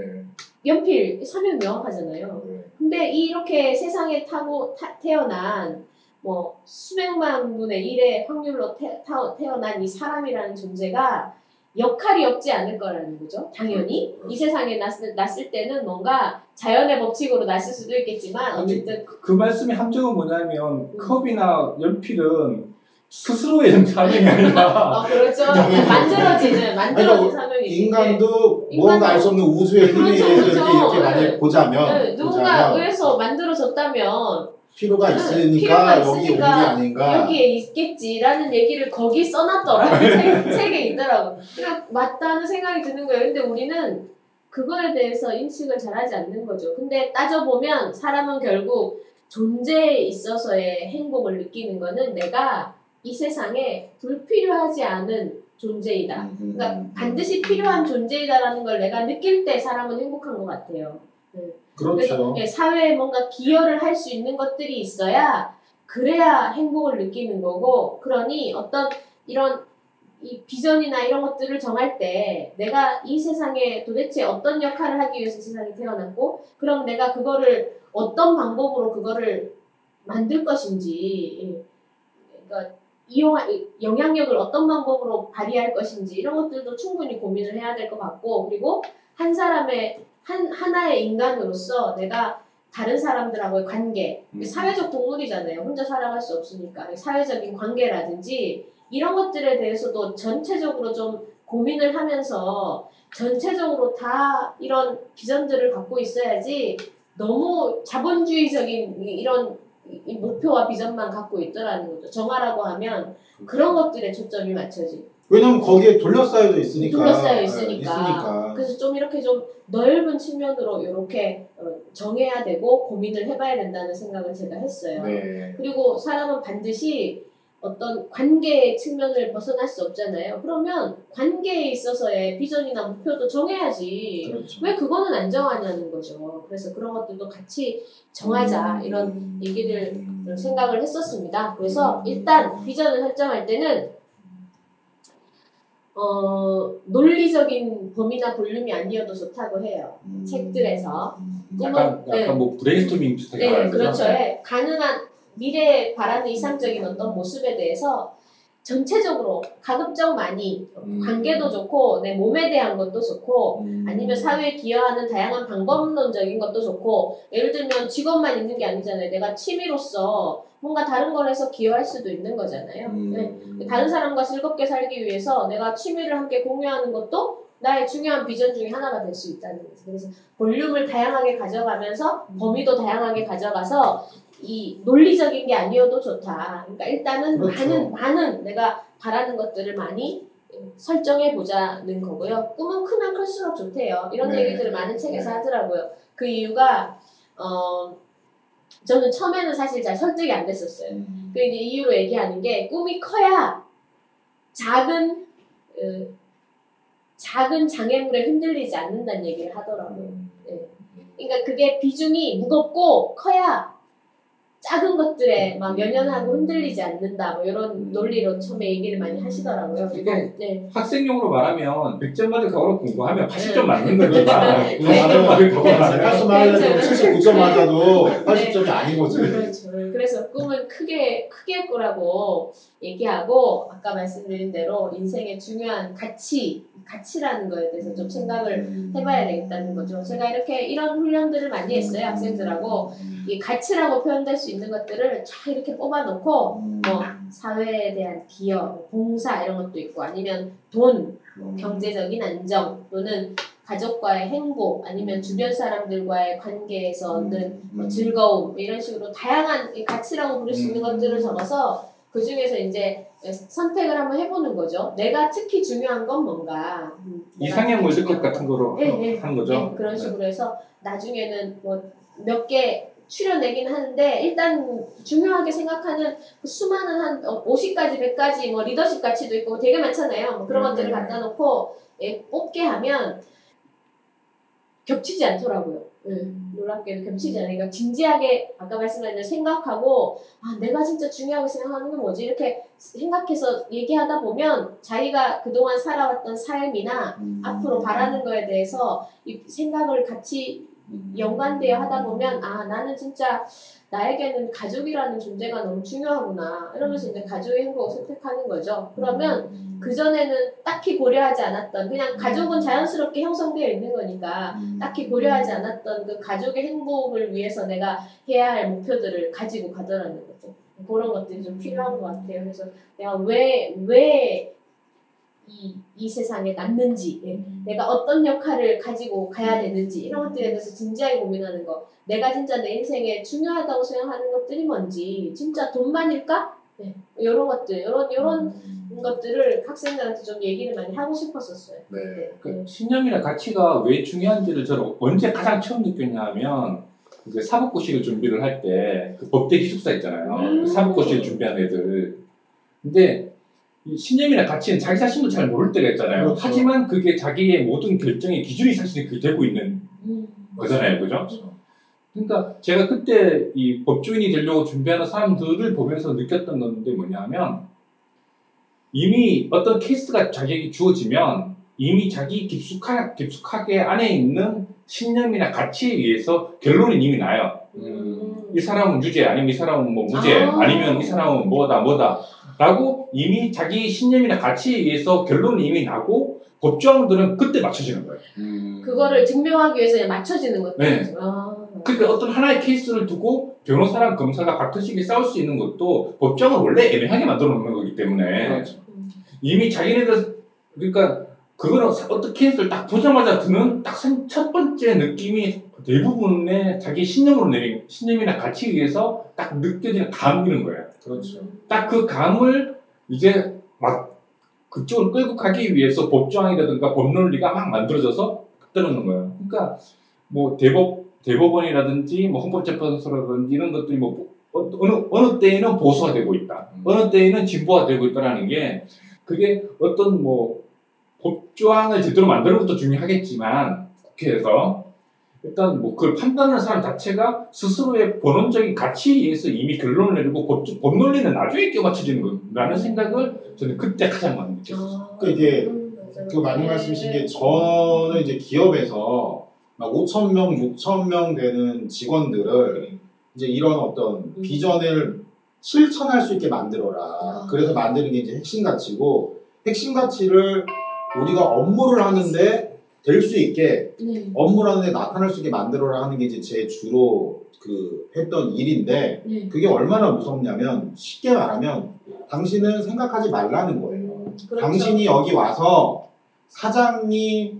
연필 사명 명확하잖아요. 네. 근데 이렇게 세상에 타고 타- 태어난 뭐 수백만 분의 일의 확률로 태, 타- 태어난 이 사람이라는 존재가 역할이 없지 않을 거라는 거죠. 당연히 이 세상에 났을, 났을 때는 뭔가 자연의 법칙으로 났을 수도 있겠지만 어쨌든 그 말씀의 함정은 뭐냐면 컵이나 연필은 스스로의 사명이 아니라 어 그렇죠. 만들어지는 만들어진 그러니까 사명이지. 인간도 인간도- 뭔가 알 수 없는 우주의 힘에 그렇죠, 그렇죠. 이렇게, 이렇게 네. 많이 보자면, 네, 누군가 보자면 의해서 만들어졌다면 필요가 네, 있으니까 필요가 여기 온 게 아닌가. 여기에 있겠지라는 얘기를 거기 써놨더라 책, 책에 있더라고. 그러니까 맞다는 생각이 드는 거예요. 근데 우리는 그거에 대해서 인식을 잘하지 않는 거죠. 근데 따져보면 사람은 결국 존재에 있어서의 행복을 느끼는 거는 내가 이 세상에 불필요하지 않은 존재이다. 음, 음, 그러니까 음. 반드시 필요한 존재이다라는 걸 내가 느낄 때 사람은 행복한 것 같아요. 그래서 그렇죠. 예, 사회에 뭔가 기여를 할 수 있는 것들이 있어야 그래야 행복을 느끼는 거고 그러니 어떤 이런 이 비전이나 이런 것들을 정할 때 내가 이 세상에 도대체 어떤 역할을 하기 위해서 세상에 태어났고 그럼 내가 그거를 어떤 방법으로 그거를 만들 것인지 예, 그러니까 이용 영향력을 어떤 방법으로 발휘할 것인지 이런 것들도 충분히 고민을 해야 될 것 같고 그리고 한 사람의 한 하나의 인간으로서 내가 다른 사람들하고의 관계 음. 사회적 동물이잖아요 혼자 살아갈 수 없으니까 사회적인 관계라든지 이런 것들에 대해서도 전체적으로 좀 고민을 하면서 전체적으로 다 이런 비전들을 갖고 있어야지 너무 자본주의적인 이- 이런 목표와 비전만 갖고 있더라는 거죠. 정하라고 하면 그런 것들에 초점이 맞춰지. 왜냐면 거기에 둘러싸여져 있으니까. 둘러싸여 예, 있으니까. 있으니까. 그래서 좀 이렇게 좀 넓은 측면으로 이렇게 어, 정해야 되고 고민을 해봐야 된다는 생각을 제가 했어요. 네. 그리고 사람은 반드시 어떤 관계의 측면을 벗어날 수 없잖아요. 그러면 관계에 있어서의 비전이나 목표도 정해야지. 그렇죠. 왜 그거는 안 정하냐는 거죠. 그래서 그런 것들도 같이 정하자 이런 음. 얘기를 음. 생각을 했었습니다. 그래서 음. 일단 비전을 설정할 때는 어, 논리적인 범위나 볼륨이 아니어도 좋다고 해요. 음. 책들에서. 음. 꿈은- 약간 네. 약간 뭐 브레인스토밍 비슷하게 네, 말하는? 그렇죠. 예, 가능한 미래에 바라는 이상적인 어떤 모습에 대해서 전체적으로 가급적 많이 음. 관계도 좋고 내 몸에 대한 것도 좋고 음. 아니면 사회에 기여하는 다양한 방법론적인 것도 좋고 예를 들면 직업만 있는 게 아니잖아요. 내가 취미로서 뭔가 다른 걸 해서 기여할 수도 있는 거잖아요. 네. 음. 다른 사람과 즐겁게 살기 위해서 내가 취미를 함께 공유하는 것도 나의 중요한 비전 중에 하나가 될 수 있다는 거죠. 그래서 볼륨을 다양하게 가져가면서 범위도 다양하게 가져가서 이 논리적인 게 아니어도 좋다. 그러니까 일단은 그렇죠. 많은 많은 내가 바라는 것들을 많이 설정해 보자는 거고요. 꿈은 크면 클수록 좋대요. 이런 네. 얘기들을 많은 책에서 네. 하더라고요. 그 이유가 어 저는 처음에는 사실 잘 설득이 안 됐었어요. 음. 그 이제 이유로 얘기하는 게 꿈이 커야 작은 어, 작은 장애물에 흔들리지 않는다는 얘기를 하더라고요. 네. 그러니까 그게 비중이 무겁고 커야 작은 것들에 막 연연하고 흔들리지 않는다. 뭐 이런 논리로 처음에 얘기를 많이 하시더라고요. 이게 네. 학생용으로 말하면 100점 맞을 각오로 공부하면 80점 맞는 네. 80점 맞을 각오로 네, 하면 80만 하려도 그렇죠. 79점 맞아도 80점이 아닌 거지. 그렇죠. 그래서 꿈은 크게 크게 꾸라고 얘기하고 아까 말씀드린 대로 인생의 중요한 가치 가치라는 거에 대해서 좀 생각을 음. 해봐야 되겠다는 거죠. 제가 이렇게 이런 훈련들을 많이 했어요 학생들하고 이 가치라고 표현될 수 있는 것들을 쫙 이렇게 뽑아놓고 음. 뭐 사회에 대한 기여, 뭐 봉사 이런 것도 있고 아니면 돈, 음. 경제적인 안정 또는 가족과의 행복 아니면 주변 사람들과의 관계에서 얻는 뭐 즐거움 뭐 이런 식으로 다양한 이 가치라고 부를 수 있는 음. 것들을 적어서 그 중에서 이제 선택을 한번 해보는 거죠. 내가 특히 중요한 건 뭔가 음, 이상형 중요한 같은 거로 네, 네. 한 거죠. 네, 그런 식으로 해서 나중에는 뭐 몇 개 추려내긴 하는데 일단 중요하게 생각하는 그 수많은 한 50가지, 100가지 뭐 리더십 가치도 있고 되게 많잖아요. 뭐 그런 네, 것들을 네. 갖다 놓고 예, 뽑게 하면 겹치지 않더라고요. 예, 놀랍게도 겹치지 않으니까 진지하게 아까 말씀하신 대로 생각하고 아 내가 진짜 중요하게 생각하는 게 뭐지 이렇게 생각해서 얘기하다 보면 자기가 그동안 살아왔던 삶이나 음. 앞으로 바라는 거에 대해서 이 생각을 같이 연관되어 하다 보면 아 나는 진짜 나에게는 가족이라는 존재가 너무 중요하구나 이러면서 이제 가족의 행복을 선택하는 거죠. 그러면 그 전에는 딱히 고려하지 않았던 그냥 가족은 자연스럽게 형성되어 있는 거니까 딱히 고려하지 않았던 그 가족의 행복을 위해서 내가 해야 할 목표들을 가지고 가더라는 거죠. 그런 것들이 좀 필요한 것 같아요. 그래서 내가 왜, 왜 이, 이 세상에 났는지, 예, 내가 어떤 역할을 가지고 가야 되는지, 이런 것들에 대해서 진지하게 고민하는 거. 내가 진짜 내 인생에 중요하다고 생각하는 것들이 뭔지, 진짜 돈만일까? 네, 이런 것들, 이런, 이런 것들을 학생들한테 좀 얘기를 많이 하고 싶었었어요. 네. 그 신념이나 가치가 왜 중요한지를 저는 언제 가장 처음 느꼈냐면 그 사법고시를 준비를 할 때 그 법대 기숙사 있잖아요. 음. 그 사법고시를 준비한 애들. 근데 이 신념이나 가치는 자기 자신도 잘 모를 때가 있잖아요. 그렇죠. 하지만 그게 자기의 모든 결정의 기준이 사실 그게 되고 있는 음. 거잖아요. 그죠? 그러니까 제가 그때 이 법조인이 되려고 준비하는 사람들을 보면서 느꼈던 건데 뭐냐면 이미 어떤 케이스가 자기에게 주어지면 이미 자기 깊숙하, 깊숙하게 안에 있는 신념이나 가치에 의해서 결론이 이미 나요. 음. 이 사람은 유죄, 아니면 이 사람은 뭐 무죄, 아. 아. 니면이 사람은 뭐다, 뭐다. 라고 이미 자기 신념이나 가치에 의해서 결론이 이미 나고 법조항들은 그때 맞춰지는 거예요. 음. 그거를 증명하기 위해서 그냥 맞춰지는 것들. 네. 아. 그러니까 어떤 하나의 케이스를 두고 변호사랑 검사가 같은 시기에 싸울 수 있는 것도 법정은 원래 애매하게 만들어 놓는 거기 때문에 그렇죠. 이미 자기네들 그러니까 그거는 사- 어떤 케이스를 딱 보자마자 드는 딱 첫 번째 느낌이 대부분의 자기 신념으로 내린 신념이나 가치에 의해서 딱 느껴지는 감 이런 거예요. 그렇죠. 딱 그 감을 이제 막 그쪽으로 끌고 가기 위해서 법조항이라든가 법논리가 막 만들어져서 뜨는 거예요. 그러니까 뭐 대법 대법원이라든지 뭐 헌법재판소라든지 이런 것들이 뭐 어- 어느 어느 때에는 보수가 되고 있다. 음. 어느 때에는 진보가 되고 있다라는 게 그게 어떤 뭐 법조항을 제대로 만드는 것도 중요하겠지만 국회에서 일단 뭐 그걸 판단하는 사람 자체가 스스로의 본원적인 가치에 의해서 이미 결론을 내리고 법, 법 논리는 나중에 끼워 맞춰지는 거라는 생각을 저는 그때 가장 많이 느꼈어요. 아. 그 이게. 그 맞는 네, 말씀이신 네. 게 저는 이제 기업에서 막 5천 명, 6천 명 되는 직원들을 이제 이런 어떤 음. 비전을 실천할 수 있게 만들어라. 아. 그래서 만드는 게 이제 핵심 가치고 핵심 가치를 우리가 업무를 하는데 될 수 있게 네. 업무를 하는데 나타날 수 있게 만들어라 하는 게 이제 제 주로 그 했던 일인데 네. 그게 얼마나 무섭냐면 쉽게 말하면 당신은 생각하지 말라는 거예요. 그렇죠. 당신이 여기 와서 사장이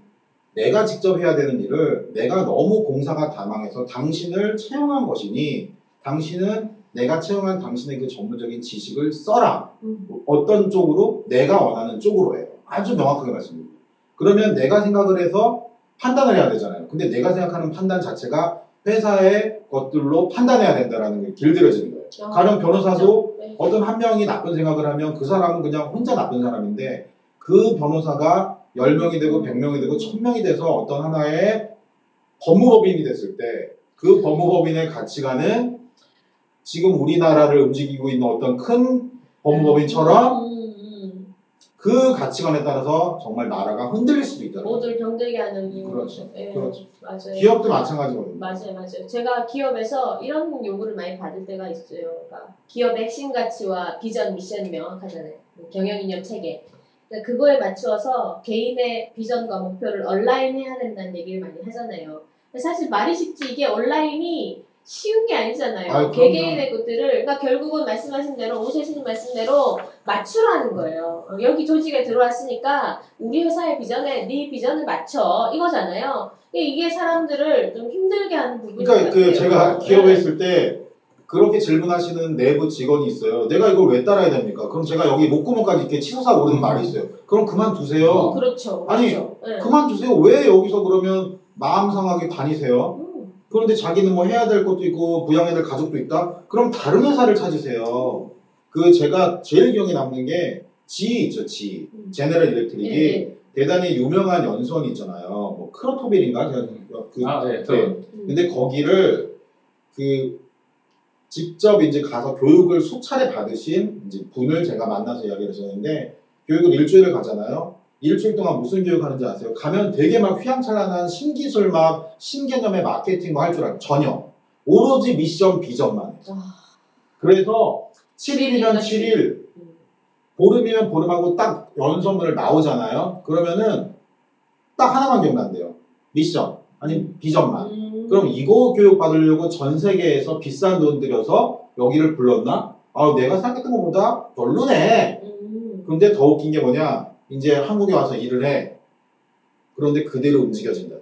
내가 직접 해야 되는 일을 내가 너무 공사가 다망해서 당신을 채용한 것이니 당신은 내가 채용한 당신의 그 전문적인 지식을 써라. 음. 어떤 쪽으로? 내가 원하는 쪽으로 해요. 아주 명확하게 말씀드립니다. 그러면 내가 생각을 해서 판단을 해야 되잖아요. 근데 내가 생각하는 판단 자체가 회사의 것들로 판단해야 된다라는 게 길들여지는 거예요. 아, 가령 변호사도 네. 어떤 한 명이 나쁜 생각을 하면 그 사람은 그냥 혼자 나쁜 사람인데 그 변호사가 10명이 되고 100명이 되고 1000명이 돼서 어떤 하나의 법무법인이 됐을 때 그 법무법인의 가치관은 지금 우리나라를 움직이고 있는 어떤 큰 법무법인처럼 음, 음, 그 가치관에 따라서 정말 나라가 흔들릴 수도 있더라고요. 모두를 병들게 하는 그렇죠. 예, 그렇죠. 맞아요. 기업도 마찬가지거든요. 맞아요, 맞아요. 제가 기업에서 이런 요구를 많이 받을 때가 있어요. 그러니까 기업의 핵심 가치와 비전, 미션이 명확하잖아요. 경영 이념 체계. 그러니까 그거에 맞추어서 개인의 비전과 목표를 얼라인해야 된다는 얘기를 많이 하잖아요. 사실 말이 쉽지 이게 온라인이 쉬운 게 아니잖아요. 아유, 그럼요. 개개인의 것들을 그러니까 결국은 말씀하신 대로 오세신 말씀대로 맞추라는 거예요. 어, 여기 조직에 들어왔으니까 우리 회사의 비전에 네 비전을 맞춰 이거잖아요. 이게 사람들을 좀 힘들게 하는 부분이 그러니까 그. 제가 기업에 네. 있을 때 그렇게 질문하시는 내부 직원이 있어요. 내가 이걸 왜 따라야 됩니까? 그럼 제가 여기 목구멍까지 이렇게 치솟아 오르는 말이 있어요. 그럼 그만두세요. 그렇죠. 아니, 그렇죠. 네. 그만두세요. 왜 여기서 그러면 마음 상하게 다니세요? 음, 그런데 자기는 뭐 해야 될 것도 있고 부양해야 될 가족도 있다. 그럼 다른 회사를 찾으세요. 그 제가 제일 기억에 남는 게 G 있죠, G. 음. 제네럴 일렉트릭이 예, 예. 대단히 유명한 연수원이 있잖아요. 뭐 크로토빌인가? 제가 그 아, 네, 네. 음. 근데 거기를 그 직접 이제 가서 교육을 수차례 받으신 이제 분을 제가 만나서 이야기를 했었는데 교육을 일주일을 가잖아요. 일주일 동안 무슨 교육 하는지 아세요? 가면 되게 막 휘황찬란한 신기술 막 신개념의 마케팅 뭐 할 줄 알아요. 전혀. 오로지 미션 비전만 해요. 아, 그래서 7일이면 칠일이면 7일, 음. 보름이면 보름하고 딱 연수원을 나오잖아요. 그러면은 딱 하나만 기억난대요. 미션. 아니 비전만. 음. 그럼 이거 교육 받으려고 전 세계에서 비싼 돈 들여서 여기를 불렀나? 아, 내가 생각했던 것보다 별로네. 음. 근데 더 웃긴 게 뭐냐? 이제 한국에 와서 일을 해. 그런데 그대로 움직여진다.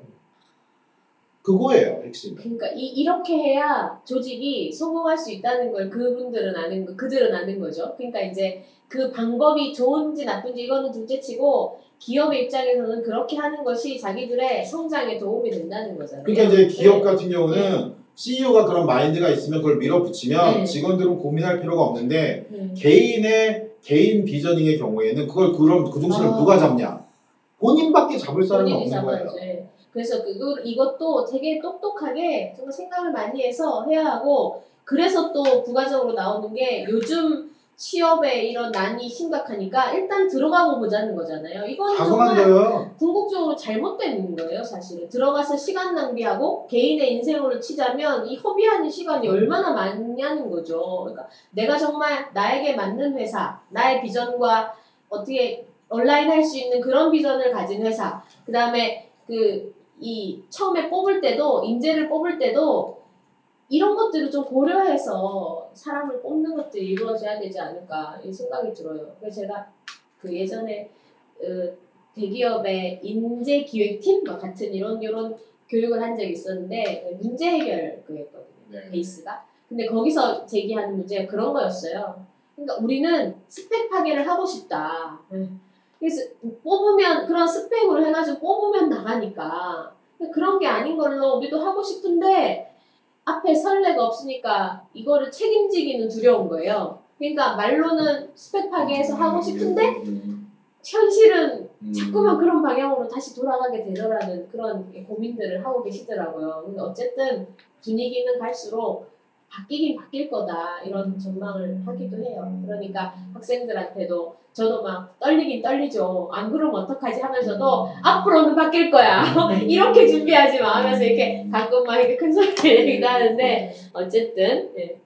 그거예요, 핵심. 그러니까 이, 이렇게 해야 조직이 성공할 수 있다는 걸 그분들은 아는 거, 그들은 아는 거죠. 그러니까 이제 그 방법이 좋은지 나쁜지 이거는 둘째치고 기업의 입장에서는 그렇게 하는 것이 자기들의 성장에 도움이 된다는 거잖아요. 그러니까 이제 기업 네. 같은 경우는 CEO가 그런 마인드가 있으면 그걸 밀어붙이면 네. 직원들은 고민할 필요가 없는데 네. 개인의 개인 비전ing의 경우에는 그걸 그럼 그 중심을 아. 누가 잡냐? 본인밖에 잡을 사람이 없는 거예요. 잡아야죠. 예. 그래서 그거 이것도 되게 똑똑하게 정말 생각을 많이 해서 해야 하고 그래서 또 부가적으로 나오는 게 요즘 취업의 이런 난이 심각하니까 일단 들어가고 보자는 거잖아요. 이거는 자고난 정말 거예요. 궁극적으로 잘못된 거예요, 사실은. 들어가서 시간 낭비하고 개인의 인생으로 치자면 이 허비하는 시간이 얼마나 많냐는 거죠. 그러니까 내가 정말 나에게 맞는 회사, 나의 비전과 어떻게 온라인 할 수 있는 그런 비전을 가진 회사. 그 다음에 그, 이, 처음에 뽑을 때도, 인재를 뽑을 때도 이런 것들을 좀 고려해서 사람을 뽑는 것들이 이루어져야 되지 않을까, 이 생각이 들어요. 그래서 제가 그 예전에, 어, 대기업의 인재 기획팀 과 같은 이런 이런 교육을 한 적이 있었는데 문제 해결 그였거든요. 네. 베이스가. 근데 거기서 제기하는 문제가 그런 거였어요. 그러니까 우리는 스펙 파괴를 하고 싶다. 그래서 뽑으면 그런 스펙으로 해가지고 뽑으면 나가니까 그런 게 아닌 걸로 우리도 하고 싶은데 앞에 선례가 없으니까 이거를 책임지기는 두려운 거예요. 그러니까 말로는 스펙 파괴해서 하고 싶은데 음, 현실은 음. 자꾸만 그런 방향으로 다시 돌아가게 되더라는 그런 고민들을 하고 계시더라고요. 근데 어쨌든 분위기는 갈수록 바뀌긴 바뀔 거다 이런 전망을 하기도 해요. 그러니까 학생들한테도 저도 막 떨리긴 떨리죠. 안 그러면 어떡하지 하면서도 앞으로는 바뀔 거야. 이렇게 준비하지 마 하면서 이렇게 가끔만 이렇게 큰 소리를 얘기도 하는데 어쨌든 예.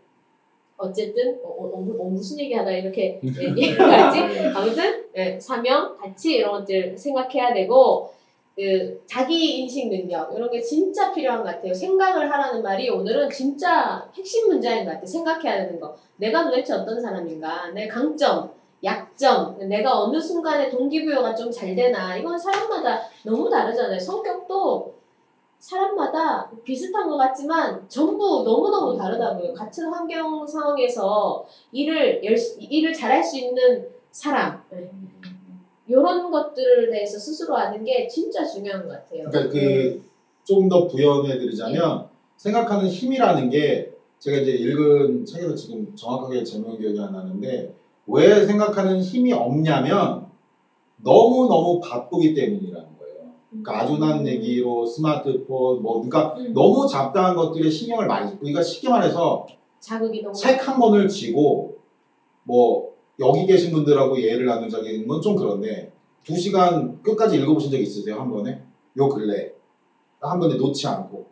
어쨌든 어, 어, 어, 어, 무슨 얘기하다 이렇게 얘기하지? 아무튼 예, 사명, 가치 이런 것들 생각해야 되고 그 자기 인식 능력 이런 게 진짜 필요한 것 같아요. 생각을 하라는 말이 오늘은 진짜 핵심 문제인 것 같아요. 생각해야 되는 거. 내가 도대체 어떤 사람인가? 내 강점, 약점, 내가 어느 순간에 동기부여가 좀 잘 되나? 이건 사람마다 너무 다르잖아요. 성격도 사람마다 비슷한 것 같지만 전부 너무너무 다르다고요. 같은 환경 상황에서 일을 열 일을 잘할 수 있는 사람 이런 것들에 대해서 스스로 아는 게 진짜 중요한 것 같아요. 그러니까 그좀더 부연해 드리자면 생각하는 힘이라는 게 제가 이제 읽은 책에서 지금 정확하게 제목 기억이 안 나는데 왜 생각하는 힘이 없냐면 너무 너무 바쁘기 때문이라는 거예요. 그러니까 아주 난 얘기로 스마트폰 뭐 그러니까 음. 너무 잡다한 것들에 신경을 많이 쓰고 그러니까 쉽게 말해서 자극이 너무 책한 권을 쥐고 뭐 여기 계신 분들하고 예를 나누자는 건 좀 그런데 두 시간 끝까지 읽어보신 적 있으세요 한 번에? 요 근래 한 번에 놓지 않고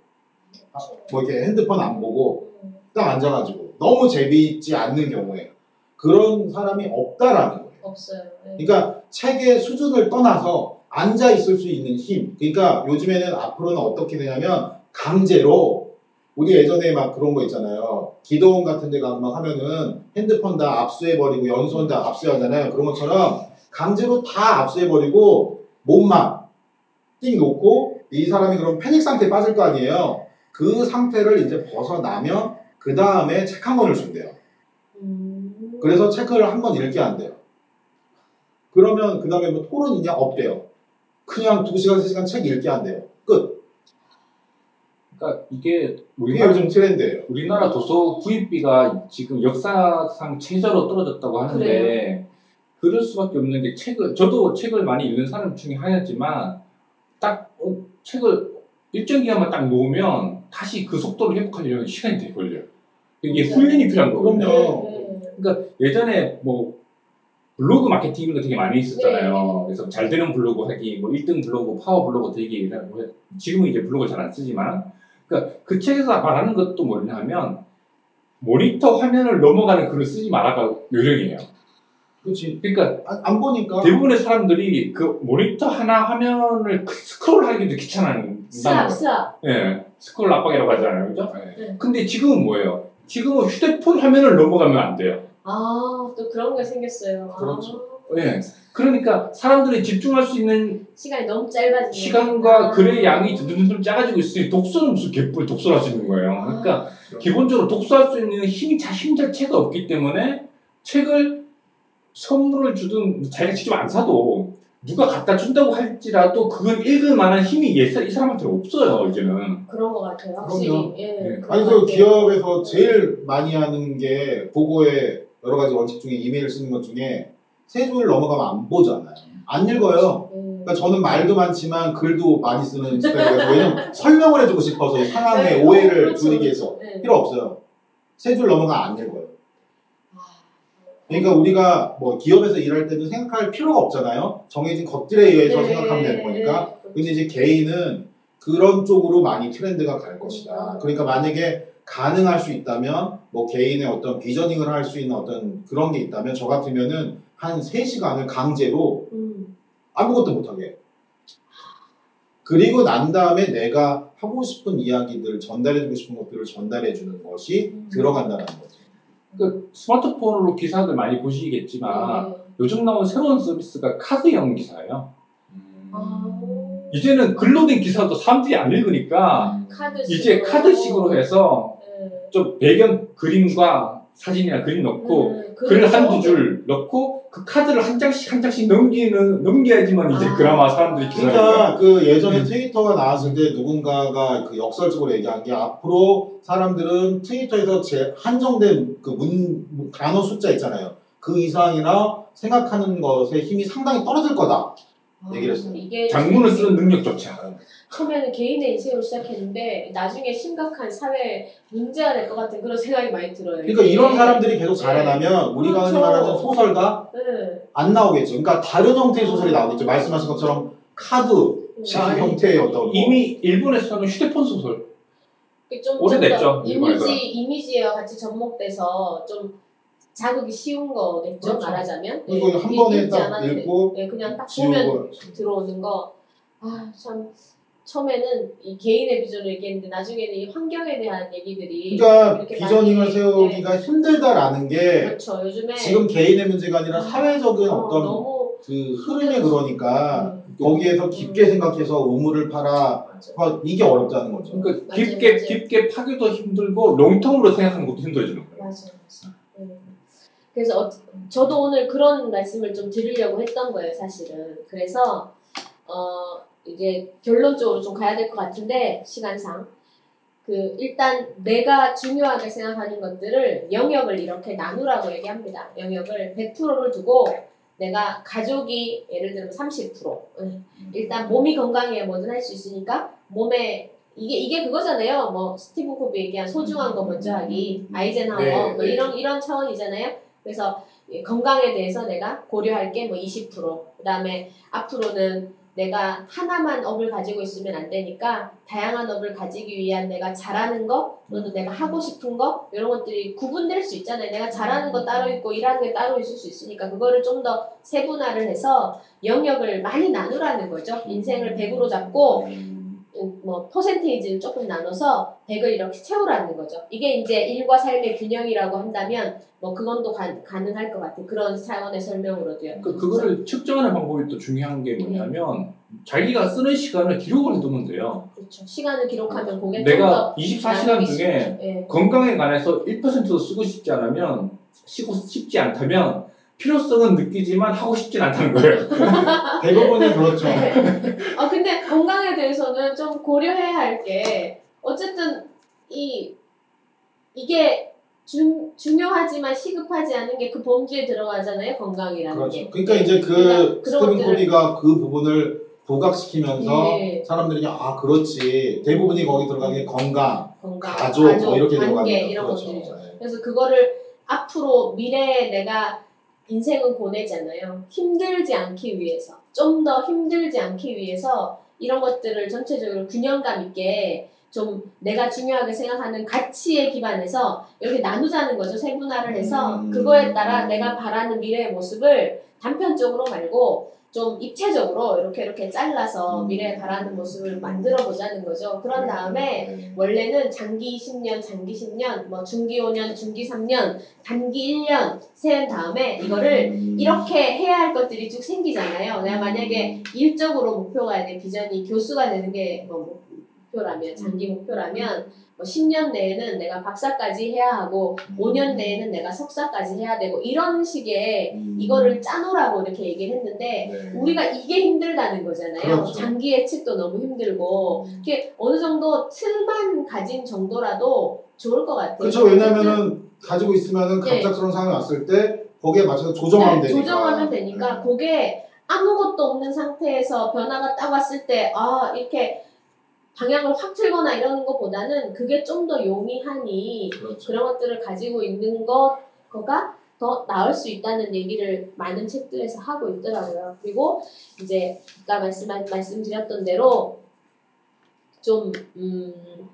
아, 뭐 이렇게 핸드폰 안 보고 음. 딱 앉아가지고 너무 재미있지 않는 경우에 그런 사람이 없다라는 거예요. 없어요. 네. 그러니까 책의 수준을 떠나서 앉아 있을 수 있는 힘. 그러니까 요즘에는 앞으로는 어떻게 되냐면 강제로 우리 예전에 막 그런 거 있잖아요. 기도원 같은 데 가서 막 하면은 핸드폰 다 압수해버리고 연수원 다 압수하잖아요. 그런 것처럼 강제로 다 압수해버리고 몸만 띵 놓고 이 사람이 그럼 패닉 상태에 빠질 거 아니에요. 그 상태를 이제 벗어나면 그 다음에 책 한 권을 준대요. 음. 그래서 책을 한번 읽게 한대요. 그러면 그 다음에 뭐 토론이냐? 없대요. 그냥 2시간, 3시간 책 읽게 한대요. 끝. 그러니까 이게 우리나라 요즘 트렌드예요. 우리나라 도서 구입비가 지금 역사상 최저로 떨어졌다고 하는데 그래요? 그럴 수밖에 없는 게 책을 저도 책을 많이 읽는 사람 중에 하나지만 딱 어, 책을 일정 기간만 딱 놓으면 다시 그 속도를 회복하려면 시간이 되게 걸려요. 이게 맞아요. 훈련이 필요한 거거든요. 그럼요. 네. 예전에 뭐 블로그 마케팅 이런 거 되게 많이 있었잖아요. 네. 그래서 잘 되는 블로그 하기, 뭐 1등 블로그, 파워 블로그 되기 지금은 이제 블로그 잘 안 쓰지만 그러니까 그 책에서 말하는 것도 뭐냐 하면 모니터 화면을 넘어가는 글을 쓰지 말아가 요령이에요. 그렇지. 그러니까 안, 안 보니까. 대부분의 사람들이 그 모니터 하나 화면을 크- 스크롤하기도 귀찮아하는 스압 스압. 예, 스크롤 압박이라고 하잖아요, 그죠? 네. 근데 지금은 뭐예요? 지금은 휴대폰 화면을 넘어가면 안 돼요. 아 또 그런 게 생겼어요. 아, 그렇죠. 예. 그러니까 사람들이 집중할 수 있는 시간이 너무 짧아지네. 시간과 아. 글의 양이 듬듬듬 작아지고 있으니 독서는 무슨 개뿔 독서를 할 수 있는 거예요. 그러니까 기본적으로 독서할 수 있는 힘이 자, 힘 자체가 없기 때문에 책을 선물을 주든 자기가 직접 안 사도 누가 갖다 준다고 할지라도 그걸 읽을 만한 힘이 이, 사- 이 사람한테 없어요, 이제는. 그런 것 같아요. 확실히. 예. 네. 아니 것 그. 기업에서 네. 제일 많이 하는 게 보고에 여러 가지 원칙 중에 이메일 쓰는 것 중에 세줄 넘어가면 안 보잖아요. 안 읽어요. 예. 그러니까 저는 말도 많지만 글도 많이 쓰는 스타일이라서 왜냐면 설명을 해주고 싶어서 이 상황의 네, 오해를 그렇죠, 줄이기 위해서 그렇죠. 네. 필요 없어요. 세 줄 넘어가 안 읽어요. 아, 그러니까 우리가 뭐 기업에서 일할 때도 생각할 필요가 없잖아요. 정해진 것들에 의해서 네, 생각하면 되는 거니까. 네, 근데 이제 개인은 그런 쪽으로 많이 트렌드가 갈 것이다. 음. 그러니까 만약에 가능할 수 있다면 뭐 개인의 어떤 비저닝을 할 수 있는 어떤 그런 게 있다면 저 같으면은 한 3시간을 강제로 음. 아무것도 못하게 그리고 난 다음에 내가 하고 싶은 이야기들 전달해주고 싶은 것들을 전달해주는 것이 음. 들어간다는 거죠. 그 스마트폰으로 기사들 많이 보시겠지만 네. 요즘 나온 새로운 서비스가 카드형 기사예요. 아, 이제는 글로 된 기사도 사람들이 안 읽으니까 카드식으로. 이제 카드식으로 해서 네. 좀 배경 그림과 사진이나 그림 넣고 음, 글 그렇죠. 한두 줄 넣고 그 카드를 한 장씩 한 장씩 넘기는 넘겨야지만 이제 아. 그나마 사람들이 기사를. 그러니까 그 예전에 음. 트위터가 나왔을 때 누군가가 그 역설적으로 얘기한 게 앞으로 사람들은 트위터에서 제 한정된 그문 단어 숫자 있잖아요. 그 이상이나 생각하는 것에 힘이 상당히 떨어질 거다. 아, 얘기를 했어요. 이게 장문을 쓰는 능력조차. 처음에는 개인의 인생으로 시작했는데 나중에 심각한 사회 문제가 될 것 같은 그런 생각이 많이 들어요. 그러니까 이게. 이런 사람들이 계속 자라나면 우리가 흔히 그렇죠. 말하는 소설가 네. 안 나오겠죠. 그러니까 다른 형태의 소설이 나오겠죠. 말씀하신 것처럼 카드 식 아니, 형태의 어떤 뭐. 이미 일본에서는 휴대폰 소설 오래됐죠. 이미지 이미지와 같이 접목돼서 좀 자극이 쉬운 거겠죠 그렇죠. 말하자면. 그리고 네. 한 번에 딱. 읽고 네, 그냥 딱 보면 들어오는 거. 아, 참. 처음에는 이 개인의 비전을 얘기했는데 나중에는 이 환경에 대한 얘기들이 그러니까 많이, 세우기가 힘들다라는 네, 게 그렇죠. 요즘에 지금 개인의 문제가 아니라 아, 사회적인 어, 어떤 너무 그 흐름이 그러니까 네. 거기에서 깊게 음. 생각해서 우물을 팔아 맞아. 막 이게 어렵다는 거죠. 그러니까 맞아요, 깊게 맞아요. 깊게 파기도 힘들고 롱텀으로 생각하는 것도 힘들어지는 거예요. 맞아요, 맞아요. 네. 그래서 어, 저도 오늘 그런 말씀을 좀 드리려고 했던 거예요, 사실은. 그래서 어 이제 결론적으로 좀 가야 될 것 같은데 시간상 그 일단 내가 중요하게 생각하는 것들을 영역을 이렇게 나누라고 얘기합니다. 영역을 100%를 두고 내가 가족이 예를 들면 30% 응. 일단 몸이 건강해야 뭐든 할 수 있으니까 몸에 이게 이게 그거잖아요. 뭐 스티븐 코비 얘기한 소중한 거 먼저 하기, 아이젠하워 네, 뭐 네. 이런 이런 차원이잖아요. 그래서 예, 건강에 대해서 내가 고려할 게 뭐 20%, 그 다음에 앞으로는 내가 하나만 업을 가지고 있으면 안 되니까 다양한 업을 가지기 위한 내가 잘하는 거 또는 내가 하고 싶은 거 이런 것들이 구분될 수 있잖아요. 내가 잘하는 거 따로 있고 일하는 게 따로 있을 수 있으니까 그거를 좀 더 세분화를 해서 영역을 많이 나누라는 거죠. 인생을 100으로 잡고 음, 뭐 퍼센테이지를 조금 나눠서 100을 이렇게 채우라는 거죠. 이게 이제 일과 삶의 균형이라고 한다면 뭐 그건 또 가, 가능할 것 같아요. 그런 차원의 설명으로도요. 그, 그거를 측정하는 방법이 또 중요한 게 뭐냐면 자기가 쓰는 시간을 기록을 해두면 돼요. 그렇죠. 시간을 기록하면 좀 내가 더 24시간 나누기 중에. 예. 건강에 관해서 1%도 쓰고 싶지 않으면 쓰고 싶지 않다면 필요성은 느끼지만 하고 싶진 않다는 거예요. 대부분이 그렇죠. 건강에 대해서는 좀 고려해야 할 게 어쨌든 이 이게 중, 중요하지만 시급하지 않은 게 그 범주에 들어가잖아요 건강이라는 그렇죠. 게. 그러니까 이제 그러니까 그 그런 스티븐 코비가 그 부분을 부각시키면서 네. 사람들이 아 그렇지 대부분이 거기 들어가는 게 건강, 건강, 가족, 뭐 이렇게 관계 들어가니까 이런 그렇죠. 것들이죠. 네. 그래서 그거를 앞으로 미래에 내가 인생을 보내잖아요. 힘들지 않기 위해서 좀 더 힘들지 않기 위해서 이런 것들을 전체적으로 균형감 있게 좀 내가 중요하게 생각하는 가치에 기반해서 이렇게 나누자는 거죠. 세분화를 해서 음. 그거에 따라 내가 바라는 미래의 모습을 단편적으로 말고 좀 입체적으로 이렇게 이렇게 잘라서 음. 미래에 바라는 모습을 만들어 보자는 거죠. 그런 다음에 네. 원래는 장기 10년, 장기 10년, 뭐 중기 5년, 중기 3년, 단기 1년 세운 다음에 이거를 음. 이렇게 해야 할 것들이 쭉 생기잖아요. 내가 만약에 일적으로 목표가 돼 비전이 교수가 되는 게 뭐 목표라면 장기 목표라면 뭐 10년 내에는 내가 박사까지 해야 하고 5년 내에는 내가 석사까지 해야 되고 이런 식의 음. 이거를 짜놓으라고 이렇게 얘기를 했는데 네. 우리가 이게 힘들다는 거잖아요. 그렇죠. 장기 예측도 너무 힘들고 이게 어느 정도 틀만 가진 정도라도 좋을 것 같아요. 그렇죠. 왜냐면은 가지고 있으면은 갑작스러운 상황이 왔을 때 거기에 맞춰서 조정하면 네, 되니까. 조정하면 되니까 네. 그게 아무것도 없는 상태에서 변화가 딱 왔을 때 아 이렇게 방향을 확 틀거나 이러는 것보다는 그게 좀 더 용이하니 그렇죠. 그런 것들을 가지고 있는 것 거가 더 나을 수 있다는 얘기를 많은 책들에서 하고 있더라고요. 그리고 이제 아까 말씀 말씀드렸던 대로 좀 음,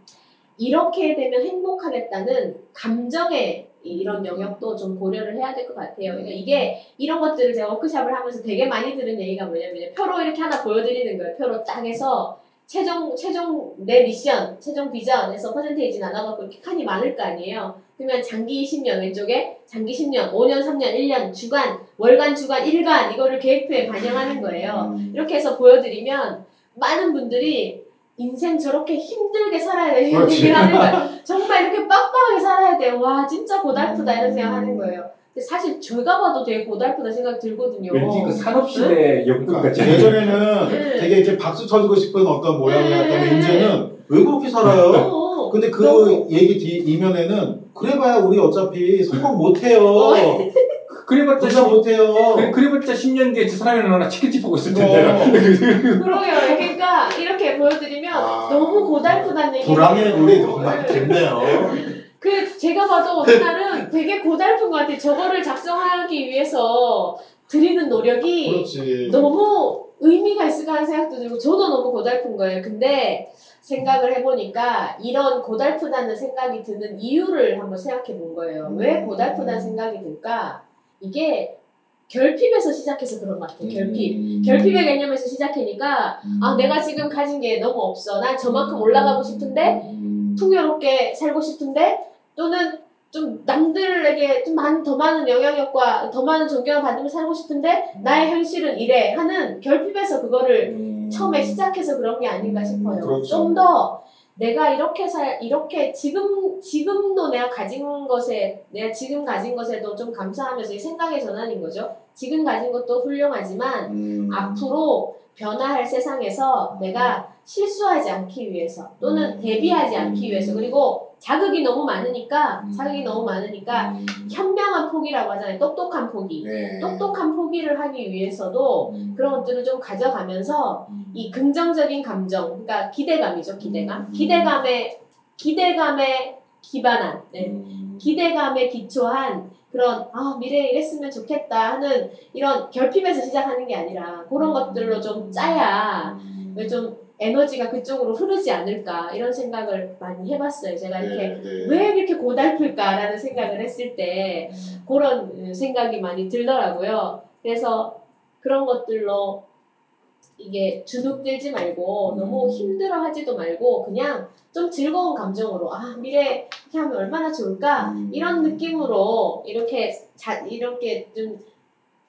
이렇게 되면 행복하겠다는 감정의 이- 이런 영역도 좀 고려를 해야 될 것 같아요. 그러니까 이게 이런 것들을 제가 워크샵을 하면서 되게 많이 들은 얘기가 뭐냐면 표로 이렇게 하나 보여드리는 거예요. 표로 딱 해서 최종 최종 내 미션, 최종 비전에서 퍼센테이지 나눠갖고 이렇게 칸이 많을 거 아니에요. 그러면 장기 10년 왼쪽에 장기 10년, 5년, 3년, 1년, 주간, 월간, 주간, 일간 이거를 계획표에 반영하는 거예요. 음. 이렇게 해서 보여드리면 많은 분들이 인생 저렇게 힘들게 살아야 돼 이런. 얘기를 하는 거예요. 정말 이렇게 빡빡하게 살아야 돼. 와 진짜 고달프다 이런 생각 하는 거예요. 근데 사실 제가 봐도 되게 고달프다 생각이 들거든요. 왠지 그 산업시대 연극 그러니까 같지 예전에는 네. 되게 이렇게 박수 쳐주고 싶은 어떤 모양이었다면 네. 이제는 왜 그렇게 살아요? 어, 근데 그 너무- 얘기 뒤 이면에는 그래봐야 우리 어차피 성공 못해요. 어. 그래봤자 부자 못해요. 그래, 그래봤자 10년 뒤에 저 사람이 하나 치킨집 하고 있을 어. 텐데. 그러게요. 그러니까 이렇게 보여드리면 아. 너무 고달프다는 얘기. 불황의 물이 너무 많겠네요. 그 제가 봐도 어느 날은 되게 고달픈 것 같아요. 저거를 작성하기 위해서 드리는 노력이 그렇지. 너무 의미가 있을까 하는 생각도 들고 저도 너무 고달픈 거예요. 근데 생각을 해보니까 이런 고달프다는 생각이 드는 이유를 한번 생각해 본 거예요. 왜 고달프다는 생각이 들까? 이게 결핍에서 시작해서 그런 것 같아요. 결핍. 음. 결핍의 개념에서 시작하니까 아 내가 지금 가진 게 너무 없어. 난 저만큼 올라가고 싶은데 음. 풍요롭게 살고 싶은데 또는 좀 남들에게 좀 많은 더 많은 영향력과 더 많은 존경을 받으며 살고 싶은데 나의 현실은 이래 하는 결핍에서 그거를 음. 처음에 시작해서 그런 게 아닌가 싶어요. 그렇죠. 좀더 내가 이렇게 살 이렇게 지금 지금도 내가 가진 것에 내가 지금 가진 것에도 좀 감사하면서 이 생각의 전환인 거죠. 지금 가진 것도 훌륭하지만 음. 앞으로 변화할 세상에서 내가 실수하지 않기 위해서 또는 음. 대비하지 않기 위해서 그리고 자극이 너무 많으니까 음. 자극이 너무 많으니까 음. 현명한 포기라고 하잖아요. 똑똑한 포기. 네. 똑똑한 포기를 하기 위해서도 음. 그런 것들을 좀 가져가면서 음. 이 긍정적인 감정, 그러니까 기대감이죠, 기대감. 음. 기대감에 기대감에 기반한 네. 음. 기대감에 기초한 그런 아 미래에 이랬으면 좋겠다 하는 이런 결핍에서 시작하는 게 아니라 그런 것들로 좀 짜야 음. 좀 에너지가 그쪽으로 흐르지 않을까 이런 생각을 많이 해봤어요. 제가 이렇게 네, 네. 왜 이렇게 고달플까라는 생각을 했을 때 그런 음, 생각이 많이 들더라고요. 그래서 그런 것들로 이게 주눅들지 말고 음. 너무 힘들어하지도 말고 그냥 좀 즐거운 감정으로 아 미래 이렇게 하면 얼마나 좋을까 음. 이런 느낌으로 이렇게 자 이렇게 좀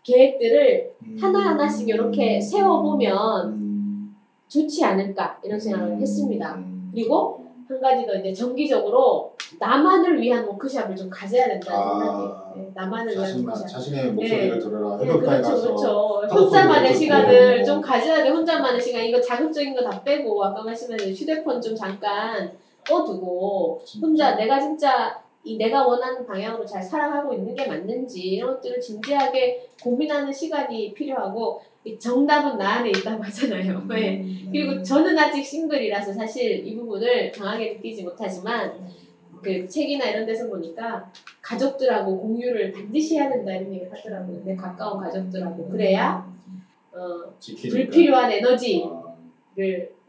계획들을 음. 하나 하나씩 이렇게 세워보면 음. 좋지 않을까 이런 생각을 음. 했습니다. 음. 그리고 한 가지 더 이제 정기적으로 나만을 위한 워크숍을 좀 가져야 된다는 아, 생각이 네, 나만을 위한 자신만 워크숍. 자신의 목소리를 들어라 네, 그렇죠, 그렇죠. 혼자만의 시간을 듣고. 좀 가져야 돼. 혼자만의 시간. 이거 자극적인 거 다 빼고 아까 말씀하신 휴대폰 좀 잠깐 꺼두고 진짜. 혼자 내가 진짜 이 내가 원하는 방향으로 잘 살아가고 있는 게 맞는지 이런 것들을 진지하게 고민하는 시간이 필요하고 이 정답은 나 안에 있다고 하잖아요. 네. 음. 그리고 저는 아직 싱글이라서 사실 이 부분을 강하게 느끼지 못하지만 그 책이나 이런 데서 보니까 가족들하고 공유를 반드시 해야 된다 이런 얘기를 하더라고요. 내 가까운 가족들하고 그래야 어, 지키니까. 불필요한 에너지를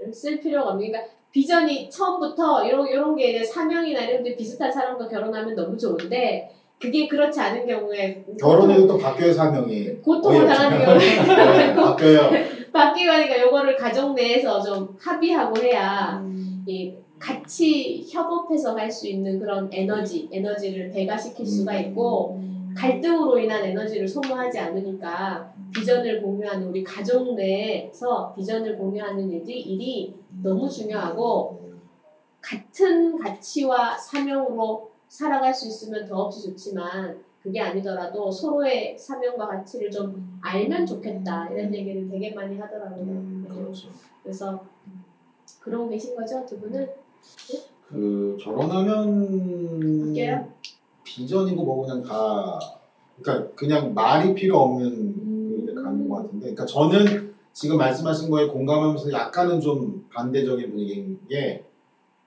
아, 쓸 필요가 없는 그러니까 비전이 처음부터 이런 이런 게 사명이나 이런 게 비슷한 사람과 결혼하면 너무 좋은데 그게 그렇지 않은 경우에 결혼해도 또 바뀌어요 사명이. 고통을 당하는. 경우에 네, 바뀌어요. 바뀌고 하니까 요거를 가정 내에서 좀 합의하고 해야 음. 이 같이 협업해서 갈 수 있는 그런 에너지, 에너지를 배가시킬 수가 있고 갈등으로 인한 에너지를 소모하지 않으니까 비전을 공유하는 우리 가족 내에서 비전을 공유하는 일이, 일이 너무 중요하고 같은 가치와 사명으로 살아갈 수 있으면 더없이 좋지만 그게 아니더라도 서로의 사명과 가치를 좀 알면 좋겠다 이런 얘기를 되게 많이 하더라고요. 음, 네. 그렇죠. 그래서 그러고 계신 거죠 두 분은? 그 결혼하면 바뀌어요? 비전이고 뭐 그냥 다 그러니까 그냥 말이 필요 없는 음. 그 이제 가는 것 같은데 그러니까 저는 지금 말씀하신 거에 공감하면서 약간은 좀 반대적인 분위기인 게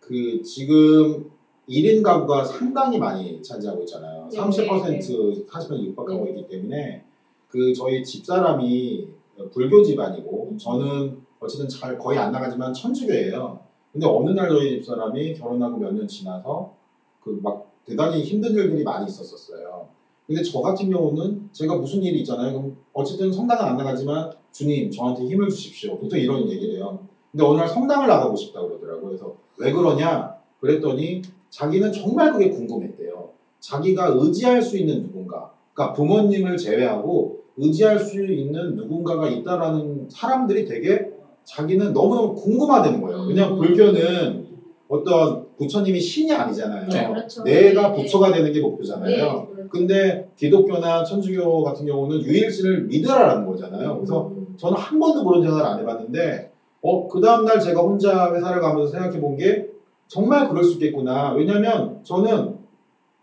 그 지금 1인 가구가 상당히 많이 차지하고 있잖아요. 네, 30% 40% 육박하고 네. 있기 때문에 그 저희 집사람이 불교 집안이고 음. 저는 어쨌든 잘 거의 안 나가지만 천주교예요. 근데 어느 날 저희 집사람이 결혼하고 몇 년 지나서 그 막 대단히 힘든 일들이 많이 있었었어요. 근데 저 같은 경우는 제가 무슨 일이 있잖아요. 그럼 어쨌든 성당은 안 나가지만 주님 저한테 힘을 주십시오. 보통 이런 얘기를 해요. 근데 어느 날 성당을 나가고 싶다 그러더라고요. 그래서 왜 그러냐? 그랬더니 자기는 정말 그게 궁금했대요. 자기가 의지할 수 있는 누군가. 그러니까 부모님을 제외하고 의지할 수 있는 누군가가 있다라는 사람들이 되게 자기는 너무너무 궁금하다는 거예요. 왜냐면 음. 불교는 어떤 부처님이 신이 아니잖아요. 네, 그렇죠. 내가 네, 부처가 되는 게 목표잖아요. 네, 그렇죠. 근데 기독교나 천주교 같은 경우는 유일신을 믿으라는 거잖아요. 그래서 음. 저는 한 번도 그런 생각을 안 해봤는데, 어, 그 다음날 제가 혼자 회사를 가면서 생각해 본 게, 정말 그럴 수 있겠구나. 왜냐면 저는,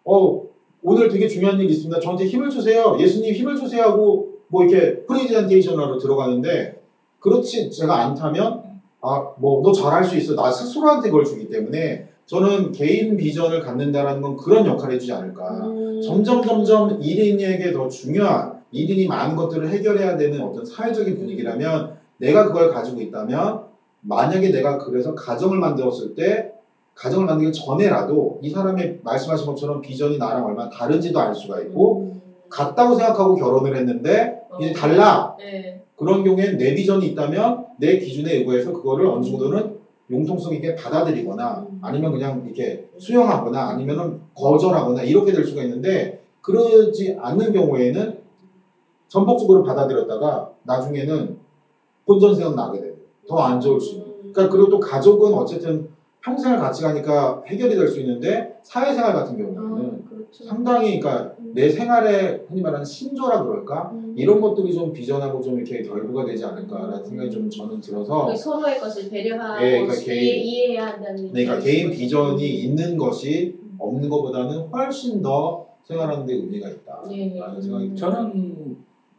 어, 오늘 되게 중요한 일이 있습니다. 저한테 힘을 주세요. 예수님 힘을 주세요 하고, 뭐 이렇게 프레젠테이션하러 들어가는데, 그렇지, 제가 안 타면, 아, 뭐, 너 잘할 수 있어. 나 스스로한테 그걸 주기 때문에, 저는 개인 비전을 갖는다라는 건 그런 역할을 해주지 않을까. 음. 점점 점점 1인에게 더 중요한 1인이 많은 것들을 해결해야 되는 어떤 사회적인 분위기라면 내가 그걸 가지고 있다면 만약에 내가 그래서 가정을 만들었을 때 가정을 만들기 전에라도 이 사람의 말씀하신 것처럼 비전이 나랑 얼마나 다른지도 알 수가 있고 음. 같다고 생각하고 결혼을 했는데 이제 어. 달라 네. 그런 경우엔 내 비전이 있다면 내 기준에 의거해서 그거를 어느 정도는 융통성 있게 받아들이거나 아니면 그냥 이렇게 수용하거나 아니면은 거절하거나 이렇게 될 수가 있는데 그러지 않는 경우에는 전폭적으로 받아들였다가 나중에는 혼전 생각 나게 되고 더 안 좋을 수 있는. 그러니까 그리고 또 가족은 어쨌든 평생을 같이 가니까 해결이 될 수 있는데 사회생활 같은 경우에는 아, 그렇죠. 상당히 그러니까 내 생활에 흔히 말하는 신조라 그럴까 음. 이런 것들이 좀 비전하고 좀 이렇게 결부가 되지 않을까라는 생각이 좀 저는 들어서 그 서로의 것을 배려하고 예, 그러니까 이해, 개인- 이해해야 한다는 그러니까 말씀이신 개인. 비전이 있는 것이 없는 것보다는 훨씬 더 생활하는 데 의미가 있다라는 예. 생각이 음. 저는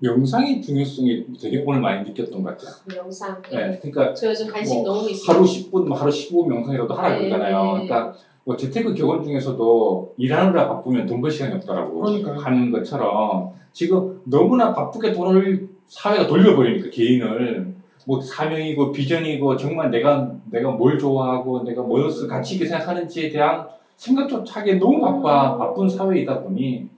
명상의 중요성이 되게 오늘 많이 느꼈던 것 같아요. 영상. 네, 그러니까 저 요즘 관심 뭐 너무 있어요. 하루 10분, 뭐 하루 15분 명상이라도 하라 네, 그러잖아요. 네. 그러니까 뭐 재테크 교원 중에서도 일하느라 바쁘면 돈 벌 시간이 없더라고 그러니까요. 하는 것처럼 지금 너무나 바쁘게 돈을 사회가 돌려버리니까 개인을 뭐 사명이고 비전이고 정말 내가 내가 뭘 좋아하고 내가 무엇을 가치 있게 생각하는지에 대한 생각조차 하기에 너무 바빠 음. 바쁜 사회이다 보니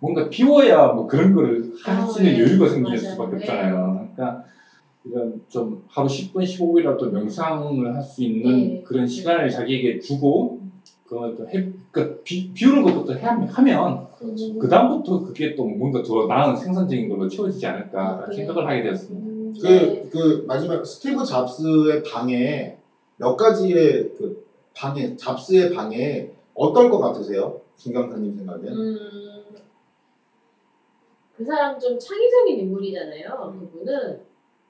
뭔가 비워야 뭐 그런 거를 할 수 있는 아, 네. 여유가 생길 맞아요. 수밖에 네. 없잖아요. 그러니까 이런 좀 하루 10분, 15분이라도 명상을 할 수 있는 네. 그런 시간을 자기에게 주고 그것도 해, 그러니까 비, 비우는 것부터 해, 하면 음. 그 다음부터 그게 또 뭔가 더 나은 생산적인 걸로 채워지지 않을까라는 네. 생각을 하게 되었습니다. 음, 네. 그, 그 마지막 스티브 잡스의 방에 몇 가지의 그 방에 잡스의 방에 어떨 것 같으세요? 김 강사님 생각엔? 음, 그 사람 좀 창의적인 인물이잖아요. 그분은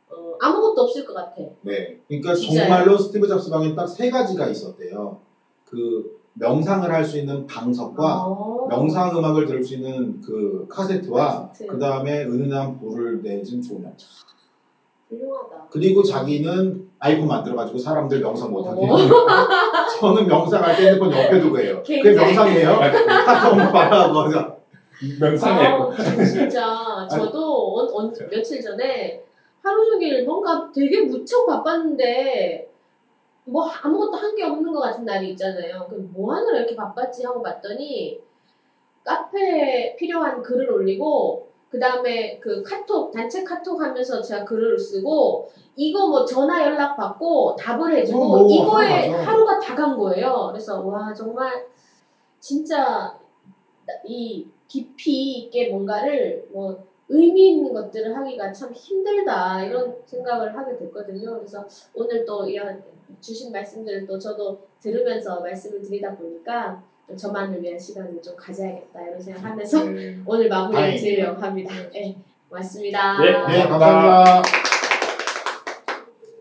어, 아무것도 없을 것 같아. 네. 그러니까 진짜요? 정말로 스티브 잡스 방에 딱 세 가지가 있었대요. 그 명상을 할 수 있는 방석과 어. 명상 음악을 들을 수 있는 그 카세트와 카세트. 그 다음에 은은한 불을 내준 조명. 훌륭하다. 그리고 자기는 아이폰 만들어가지고 사람들 명상 못하게. 어. 저는 명상할 때 핸드폰 옆에 두고 해요. 그게 굉장히- 명상이에요? 카톡 말하고. 아, 저 진짜 저도 언, 언, 며칠 전에 하루 종일 뭔가 되게 무척 바빴는데 뭐 아무것도 한 게 없는 것 같은 날이 있잖아요. 그럼 뭐 하느라 이렇게 바빴지 하고 봤더니 카페에 필요한 글을 올리고 그 다음에 그 카톡 단체 카톡 하면서 제가 글을 쓰고 이거 뭐 전화 연락 받고 답을 해주고 어, 뭐 이거에 하루. 하루가 다 간 거예요. 그래서 와 정말 진짜 이 깊이 있게 뭔가를 뭐 의미 있는 것들을 하기가 참 힘들다 이런 생각을 하게 됐거든요. 그래서 오늘 또 이런 주신 말씀들을 또 저도 들으면서 말씀을 드리다 보니까 또 저만을 위한 시간을 좀 가져야겠다 이런 생각하면서 네. 오늘 마무리 다행이네요. 드리려고 합니다. 네, 고맙습니다. 네, 네, 감사합니다.